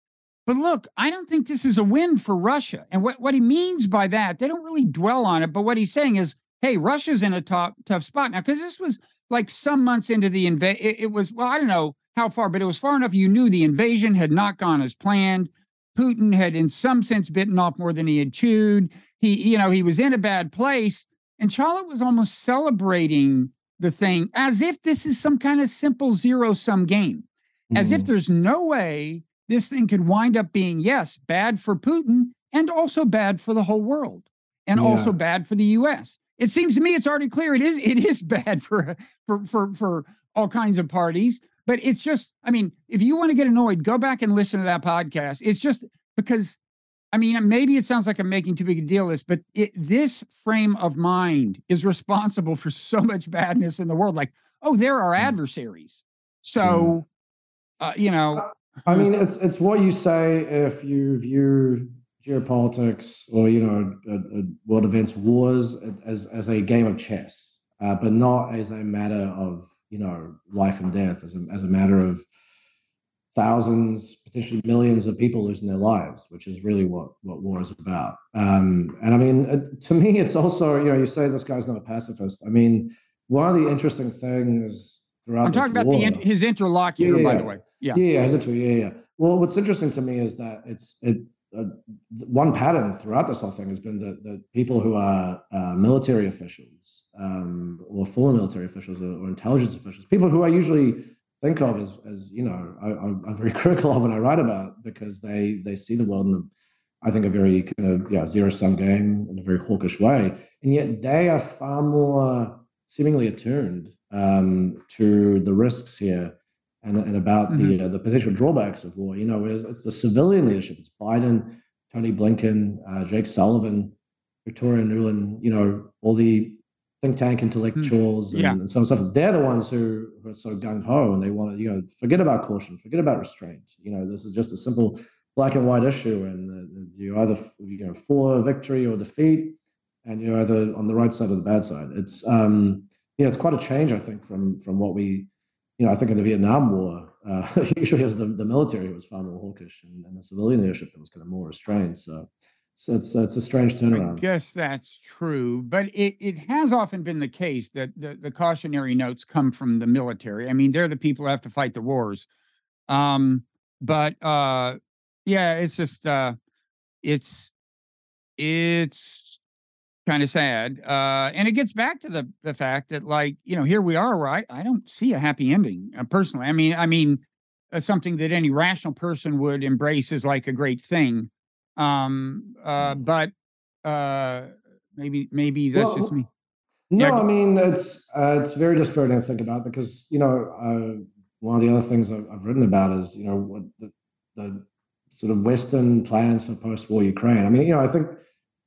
but look, I don't think this is a win for Russia. And what, what he means by that, they don't really dwell on it, but what he's saying is, hey, Russia's in a tough tough spot now because this was like some months into the invasion. It, it, was, well, I don't know how far, but it was far enough. You knew the invasion had not gone as planned. Putin had, in some sense, bitten off more than he had chewed. He, you know, he was in a bad place. And Chollet was almost celebrating the thing as if this is some kind of simple zero sum game, mm. as if mm-hmm. there's no way this thing could wind up being, yes, bad for Putin and also bad for the whole world and yeah. also bad for the US it seems to me it's already clear it is it is bad for for for for all kinds of parties but it's just i mean if you want to get annoyed go back and listen to that podcast. It's just because i mean maybe it sounds like i'm making too big a deal of this but it, this frame of mind is responsible for so much badness in the world. Like oh there are hmm. adversaries. So uh, you know i mean it's it's what you say if you view geopolitics or you know world events wars as as a game of chess uh, but not as a matter of you know life and death as a, as a matter of thousands potentially millions of people losing their lives which is really what what war is about. Um, and i mean uh, to me it's also you know you say this guy's not a pacifist. I mean one of the interesting things throughout i'm talking about war, the his interlocutor yeah, by the way. Yeah. Yeah yeah, yeah yeah. Well what's interesting to me is that it's it's uh, one pattern throughout this whole thing has been that, that people who are uh, military officials um, or former military officials or, or, intelligence officials, people who I usually think of as, as you know, I, am very critical of when I write about because they they see the world in, a, I think, a very kind of yeah zero sum game in a very hawkish way, and yet they are far more seemingly attuned um, to the risks here and, and about mm-hmm. the uh, the potential drawbacks of war. You know, it's, it's, the civilian leadership. It's Biden, Tony Blinken, uh, Jake Sullivan, Victoria Nuland. You know, all the think tank intellectuals mm-hmm. yeah. and, and so on and so forth. They're the ones who, who are so gung ho and they want to, you know, forget about caution, forget about restraint. You know, this is just a simple black and white issue, and uh, you're either you know for victory or defeat, and you're either on the right side or the bad side. It's um, know, it's quite a change, I think, from from what we you know, I think in the Vietnam War, uh, usually it was the, the military was far more hawkish and, and the civilian leadership that was kind of more restrained. So, so it's it's a strange turnaround. I guess that's true, but it, it has often been the case that the, the cautionary notes come from the military. I mean, they're the people who have to fight the wars. Um, but uh, yeah, it's just uh, it's it's kind of sad. Uh, and it gets back to the the fact that, like, you know, here we are. Where I, I don't see a happy ending uh, personally. I mean, I mean, uh, something that any rational person would embrace is like a great thing. Um, uh, mm. but uh, maybe maybe that's well, just me. No, yeah. I mean it's uh, it's very dispiriting to think about because you know uh, one of the other things I've, I've written about is you know what the, the sort of Western plans for post-war Ukraine. I mean, you know, I think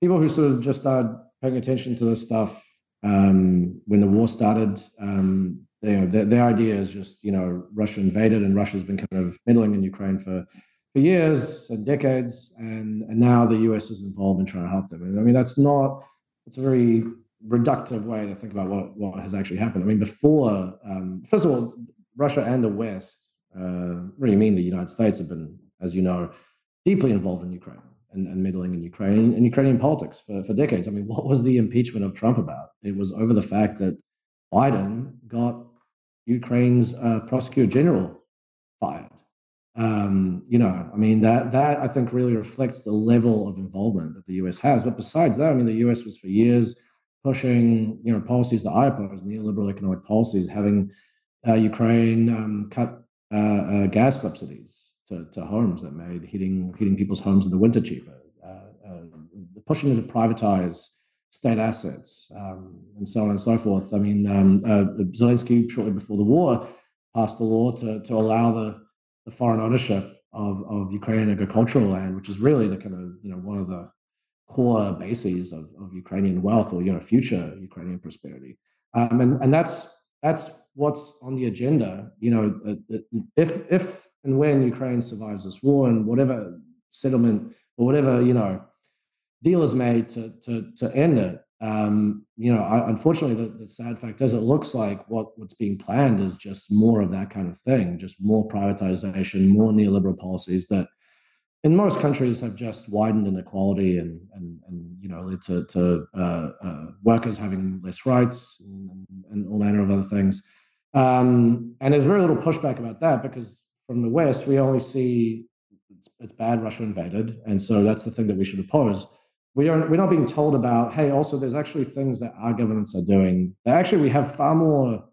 people who sort of just started paying attention to this stuff um, when the war started. Um, you know, their, their idea is just, you know, Russia invaded and Russia's been kind of meddling in Ukraine for, for years and decades. And, and now the US is involved in trying to help them. And I mean, that's not, it's a very reductive way to think about what, what has actually happened. I mean, before, um, first of all, Russia and the West, uh, really mean the United States have been, as you know, deeply involved in Ukraine and, and meddling in Ukraine and Ukrainian politics for, for decades. I mean, what was the impeachment of Trump about? It was over the fact that Biden got Ukraine's uh, prosecutor general fired. Um, you know, I mean that that I think really reflects the level of involvement that the US has. But besides that, I mean, the US was for years pushing you know policies that I oppose, neoliberal economic policies, having uh, Ukraine um, cut uh, uh, gas subsidies to, to homes that made heating heating people's homes in the winter cheaper, uh, uh, pushing them to privatize state assets, um, and so on and so forth. I mean, um, uh, Zelensky shortly before the war passed a law to to allow the the foreign ownership of, of Ukrainian agricultural land, which is really the kind of you know one of the core bases of, of Ukrainian wealth or you know future Ukrainian prosperity. Um, and and that's that's what's on the agenda. You know, uh, uh, if if and when Ukraine survives this war and whatever settlement or whatever you know deal is made to to to end it, um, you know, I, unfortunately, the, the, sad fact is it looks like what, what's being planned is just more of that kind of thing, just more privatization, more neoliberal policies that in most countries have just widened inequality and, and, and you know, led to, to uh, uh, workers having less rights and, and, all manner of other things. Um, and there's very little pushback about that because from the West, we only see it's, it's bad Russia invaded. And so that's the thing that we should oppose. We are we're not being told about hey also there's actually things that our governments are doing that actually we have far more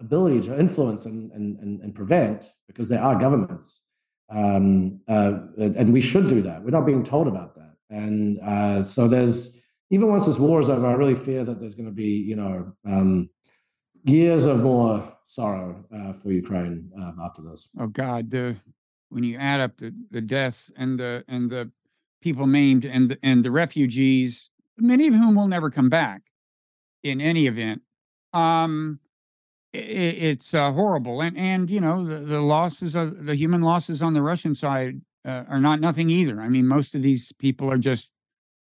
ability to influence and and, and, and prevent because they are governments. Um, uh, and we should do that. We're not being told about that. And uh, so there's even once this war is over i really fear that there's going to be you know um, years of more sorrow uh, for ukraine um, after this oh god the when you add up the, the deaths and the and the people maimed and the, and the refugees, many of whom will never come back in any event. Um, it, it's uh, horrible, and and you know the, the losses of the human losses on the Russian side uh, are not nothing either. I mean, most of these people are just,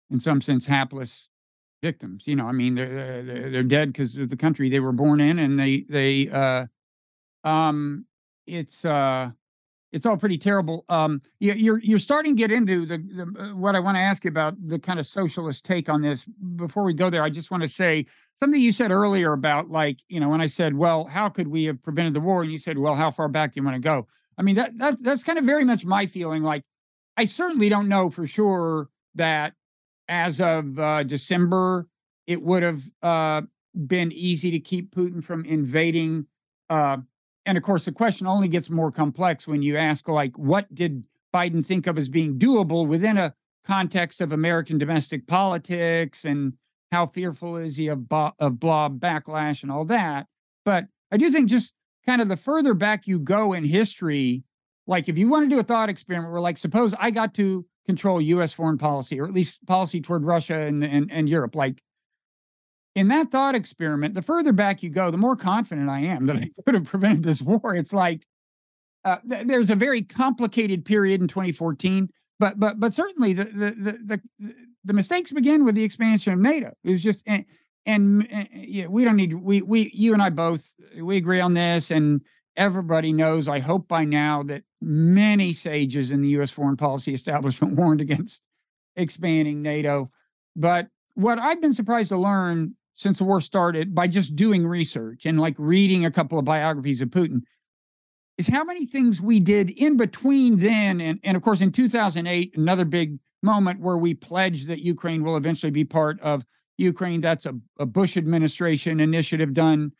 in some sense, hapless victims. You know, I mean, they're they're, they're dead because of the country they were born in, and they they uh, um, it's uh, it's all pretty terrible. Um, you, you're you're starting to get into the, the uh, what I want to ask you about the kind of socialist take on this. Before we go there, I just want to say something you said earlier about like you know when I said, well, how could we have prevented the war? And you said, well, how far back do you want to go? I mean that that that's kind of very much my feeling. Like I certainly don't know for sure that as of uh, December it would have uh, been easy to keep Putin from invading uh, and of course, the question only gets more complex when you ask, like, what did Biden think of as being doable within a context of American domestic politics and how fearful is he of, bo- of blob backlash and all that. But I do think just kind of the further back you go in history, like if you want to do a thought experiment where, like, suppose I got to control US foreign policy or at least policy toward Russia and, and, and Europe, like in that thought experiment, the further back you go, the more confident I am that I could have prevented this war. It's like uh, th- there's a very complicated period in 2014, but but but certainly the the the the, the mistakes begin with the expansion of NATO. It's just and, and, and yeah, we don't need we we you and I both we agree on this, and everybody knows. I hope by now that many sages in the U.S. foreign policy establishment warned against expanding NATO, but what I've been surprised to learn since the war started by just doing research and like reading a couple of biographies of Putin is how many things we did in between then and, and of course in 2008 another big moment where we pledged that Ukraine will eventually be part of Ukraine that's a, a Bush administration initiative done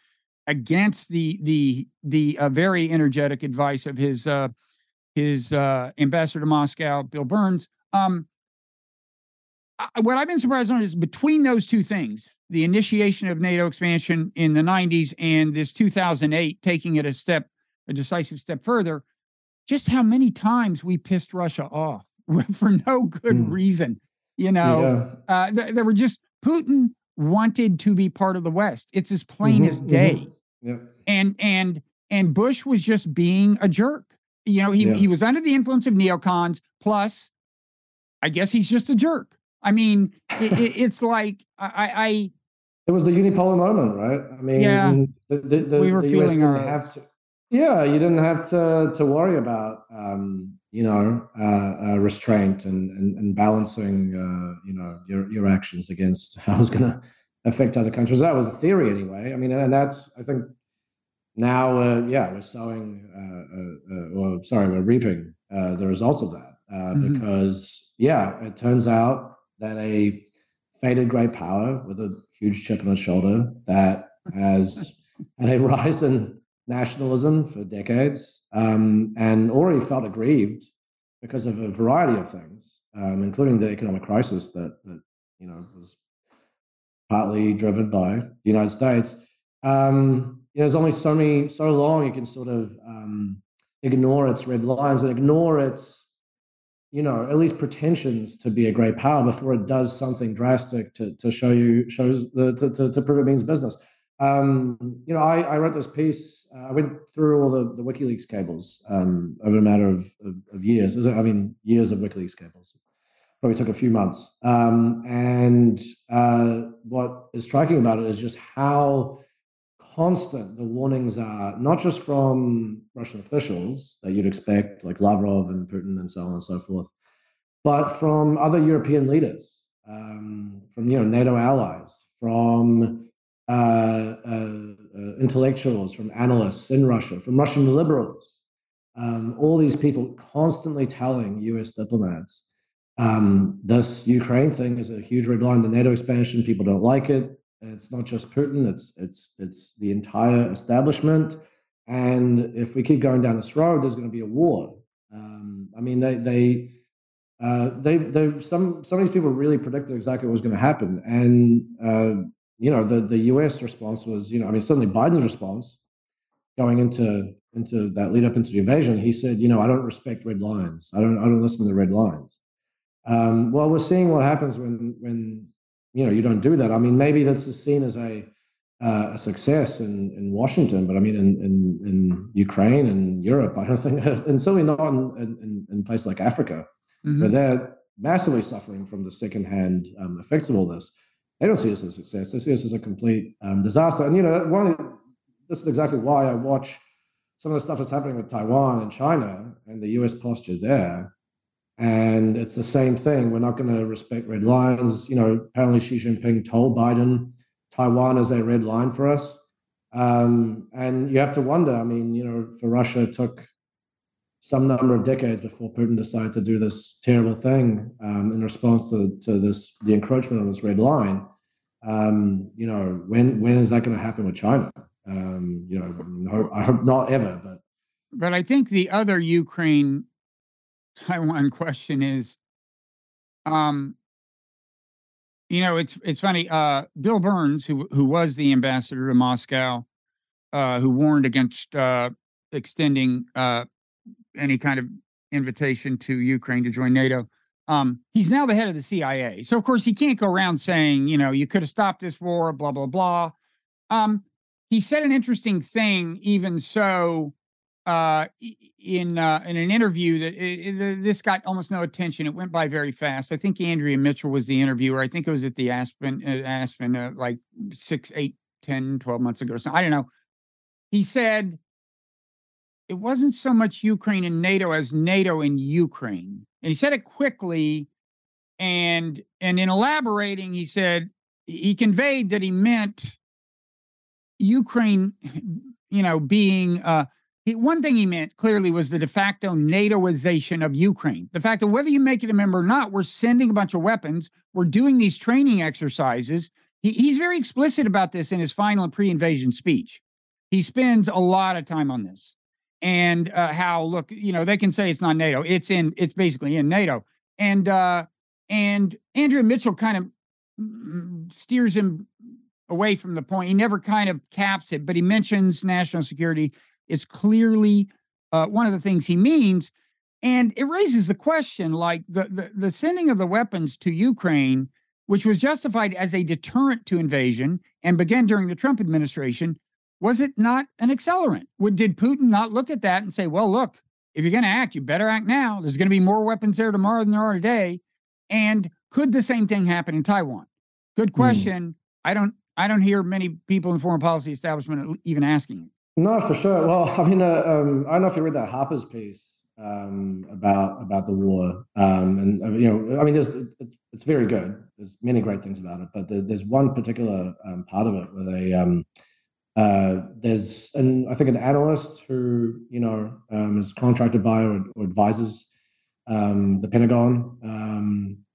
against the the the uh, very energetic advice of his uh, his uh, ambassador to Moscow Bill Burns um, what I've been surprised on is between those two things, the initiation of NATO expansion in the 90s and this 2008 taking it a step, a decisive step further, just how many times we pissed Russia off for no good mm. reason. You know, yeah. uh, th- there were just Putin wanted to be part of the West. It's as plain mm-hmm, as day. Mm-hmm. Yeah. And and and Bush was just being a jerk. You know, he yeah. he was under the influence of neocons. Plus, I guess he's just a jerk. I mean, it, it, it's like I, I. It was the unipolar moment, right? I mean, yeah, the, the, the, we were the US didn't our... have to. Yeah, you didn't have to to worry about um, you know uh, uh, restraint and and, and balancing uh, you know your your actions against how it's going to affect other countries. That was the theory anyway. I mean, and that's I think now, uh, yeah, we're sowing, uh, uh, or sorry, we're reaping the results of that mm-hmm. because, yeah, it turns out that a faded great power with a huge chip on its shoulder that has had a rise in nationalism for decades um, and already felt aggrieved because of a variety of things, um, including the economic crisis that, that you know was partly driven by the United States. Um, you know, there's only so many, so long you can sort of um, ignore its red lines and ignore its, you know, at least pretensions to be a great power before it does something drastic to to show you shows the to to, to prove it means business. Um, you know, I, I wrote this piece. Uh, I went through all the, the WikiLeaks cables um, over a matter of, of, of years. I mean, years of WikiLeaks cables probably took a few months. Um, and uh, what is striking about it is just how constant the warnings are, not just from Russian officials that you'd expect, like Lavrov and Putin and so on and so forth, but from other European leaders, um, from you know NATO allies, from uh, uh, uh intellectuals, from analysts in Russia, from Russian liberals. Um, all these people constantly telling U.S. diplomats um, this Ukraine thing is a huge red line. The NATO expansion, people don't like it. It's not just Putin; it's it's it's the entire establishment. And if we keep going down this road, there's going to be a war. Um, I mean, they they uh, they they some some of these people really predicted exactly what was going to happen. And uh, you know, the the U.S. response was, you know, I mean, certainly Biden's response going into into that lead up into the invasion, he said, you know, I don't respect red lines. I don't I don't listen to the red lines. Um, well, we're seeing what happens when when you know you don't do that. I mean, maybe this is seen as a uh, a success in, in Washington, but I mean, in, in, in Ukraine and Europe, I don't think, and certainly not in, in, in places like Africa, mm-hmm. where they're massively suffering from the secondhand um, effects of all this. They don't see this as a success. They see this as a complete um, disaster. And you know, one this is exactly why I watch some of the stuff that's happening with Taiwan and China and the U.S. posture there and it's the same thing. We're not going to respect red lines. You know, apparently Xi Jinping told Biden Taiwan is a red line for us. Um, and you have to wonder. I mean, you know, for Russia, it took some number of decades before Putin decided to do this terrible thing um, in response to, to this the encroachment on this red line. Um, you know, when when is that going to happen with China? Um, you know, I hope not ever, but but I think the other Ukraine Taiwan question is, um, you know, it's it's funny. Uh, Bill Burns, who who was the ambassador to Moscow, uh, who warned against uh, extending uh, any kind of invitation to Ukraine to join NATO. Um, he's now the head of the CIA. So of course he can't go around saying, you know, you could have stopped this war, blah blah blah. Um, he said an interesting thing, even so, uh, in uh, in an interview that it, it, this got almost no attention. It went by very fast. I think Andrea Mitchell was the interviewer. I think it was at the Aspen uh, Aspen uh, like six, eight, 10, 12 months ago. So I don't know. He said it wasn't so much Ukraine and NATO as NATO and Ukraine, and he said it quickly. And and in elaborating, he said he conveyed that he meant Ukraine, you know, being uh, he, one thing he meant clearly was the de facto NATOization of Ukraine. The fact that whether you make it a member or not, we're sending a bunch of weapons, we're doing these training exercises. He, he's very explicit about this in his final pre invasion speech. He spends a lot of time on this and uh, how, look, you know, they can say it's not NATO, it's in, it's basically in NATO. And, uh, and Andrea Mitchell kind of mm, steers him away from the point. He never kind of caps it, but he mentions national security it's clearly uh, one of the things he means. And it raises the question like the, the, the sending of the weapons to Ukraine, which was justified as a deterrent to invasion and began during the Trump administration, was it not an accelerant? Would, did Putin not look at that and say, well, look, if you're going to act, you better act now. There's going to be more weapons there tomorrow than there are today. And could the same thing happen in Taiwan? Good hmm. question. Mm. I don't I don't hear many people in foreign policy establishment even asking it. No, for sure. Well, I mean, uh, um, I don't know if you read that Harper's piece um, about about the war, um, and uh, you know, I mean, there's it's very good. There's many great things about it, but there's one particular um, part of it where they um, uh, there's an I think an analyst who you know um, is contracted by or, or advises the Pentagon,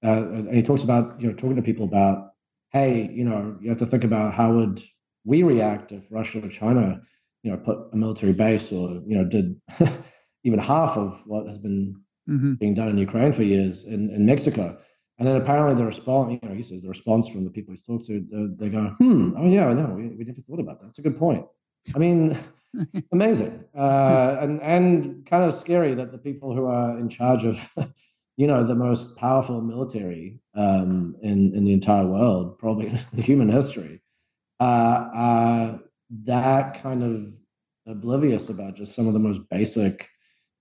uh, and he talks about you know talking to people about hey you know you have to think about how would we react if Russia or China you know put a military base or you know did even half of what has been mm-hmm. being done in Ukraine for years in, in Mexico. And then apparently the response, you know, he says the response from the people he's talked to, uh, they go, hmm, oh yeah, I know, we, we never thought about that. That's a good point. I mean, amazing uh, and and kind of scary that the people who are in charge of, you know, the most powerful military um, in in the entire world, probably in human history, uh, are that kind of oblivious about just some of the most basic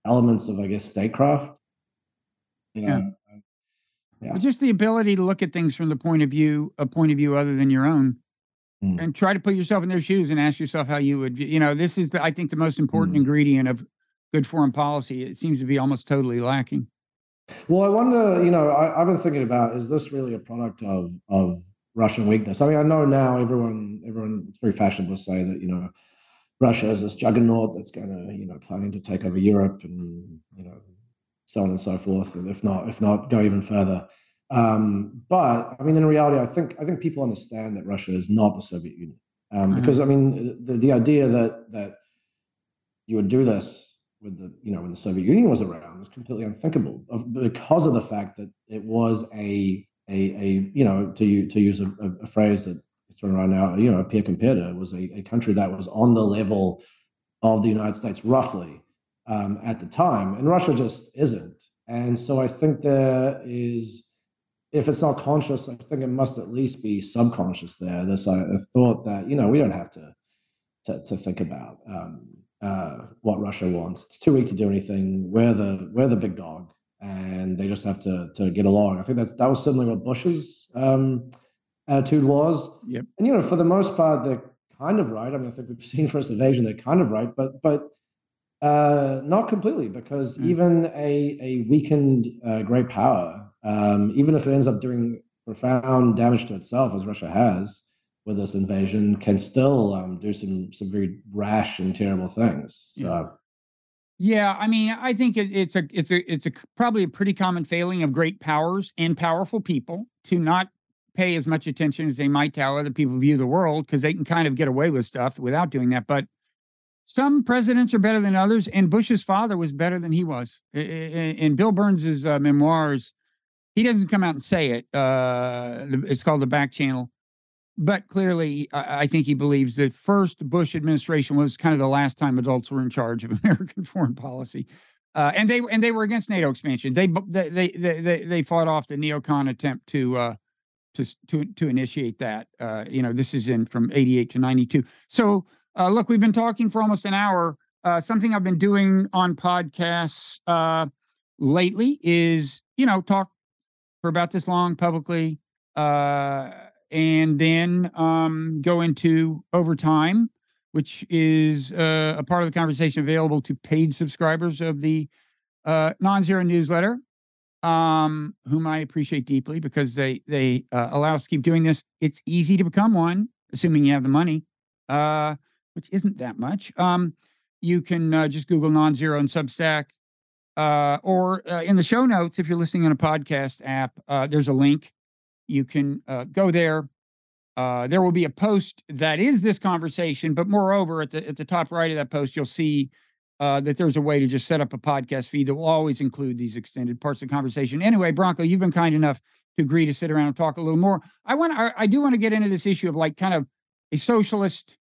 elements of, I guess, statecraft. You know, yeah. yeah. just the ability to look at things from the point of view, a point of view other than your own, mm. and try to put yourself in their shoes and ask yourself how you would. You know, this is, the, I think, the most important mm. ingredient of good foreign policy. It seems to be almost totally lacking. Well, I wonder. You know, I, I've been thinking about: is this really a product of of Russian weakness? I mean, I know now everyone, everyone, it's very fashionable to say that you know Russia is this juggernaut that's going to, you know, planning to take over Europe and, you know, so on and so forth. And if not, if not, go even further. Um, but I mean, in reality, I think I think people understand that Russia is not the Soviet Union um, mm-hmm. because I mean, the, the idea that that you would do this with the you know when the Soviet Union was around was completely unthinkable because of the fact that it was a a, a you know to to use a, a phrase that thrown around now, you know, a peer competitor was a, a country that was on the level of the United States roughly um, at the time, and Russia just isn't. And so I think there is, if it's not conscious, I think it must at least be subconscious there. This a thought that you know we don't have to to, to think about um, uh, what Russia wants. It's too weak to do anything. We're the we're the big dog, and they just have to to get along. I think that's that was certainly what Bush's um, attitude was. Yep. And you know, for the most part, they're kind of right. I mean, I think we've seen first invasion, they're kind of right, but but uh, not completely, because mm. even a a weakened uh, great power, um, even if it ends up doing profound damage to itself, as Russia has with this invasion, can still um, do some some very rash and terrible things. So. Yeah. Yeah, I mean, I think it, it's a it's a it's a probably a pretty common failing of great powers and powerful people to not pay as much attention as they might to how other people view the world because they can kind of get away with stuff without doing that. But some presidents are better than others, and Bush's father was better than he was. In Bill Burns's uh, memoirs, he doesn't come out and say it. Uh, it's called the Back Channel, but clearly, I think he believes the first Bush administration was kind of the last time adults were in charge of American foreign policy. Uh, and they and they were against NATO expansion. They they they they, they fought off the neocon attempt to uh, to to to initiate that. Uh, you know, this is in from 88 to 92. So uh, look, we've been talking for almost an hour. Uh, something I've been doing on podcasts uh, lately is, you know, talk for about this long publicly, uh, and then um, go into overtime, which is uh, a part of the conversation available to paid subscribers of the uh, non-zero newsletter um, whom I appreciate deeply because they they uh, allow us to keep doing this. It's easy to become one, assuming you have the money, uh, which isn't that much. Um, you can uh, just Google non-zero and Substack, uh, or in the show notes if you're listening on a podcast app. There's a link. You can uh, go there. Uh, there will be a post that is this conversation, but moreover, at the at the top right of that post, you'll see uh, that there's a way to just set up a podcast feed that will always include these extended parts of the conversation. Anyway, Branko, you've been kind enough to agree to sit around and talk a little more. I want, I, I do want to get into this issue of like kind of a socialist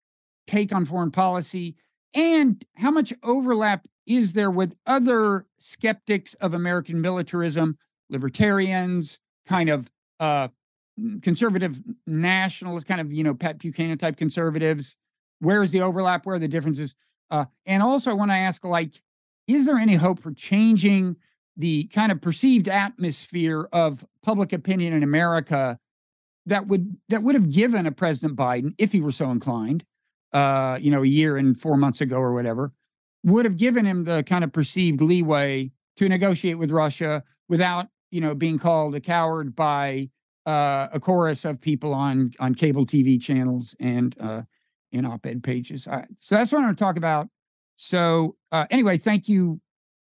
take on foreign policy and how much overlap is there with other skeptics of American militarism, libertarians, kind of uh, conservative nationalists, kind of you know Pat Buchanan type conservatives. Where is the overlap? Where are the differences? Uh, and also, I want to ask, like, is there any hope for changing the kind of perceived atmosphere of public opinion in America that would that would have given a President Biden, if he were so inclined, uh, you know, a year and four months ago or whatever, would have given him the kind of perceived leeway to negotiate with Russia without, you know, being called a coward by uh, a chorus of people on on cable TV channels and uh, in op-ed pages. So that's what I'm going to talk about. So uh, anyway, thank you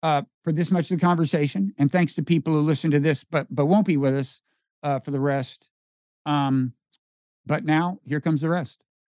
uh, for this much of the conversation, and thanks to people who listen to this but but won't be with us uh, for the rest. Um, but now here comes the rest.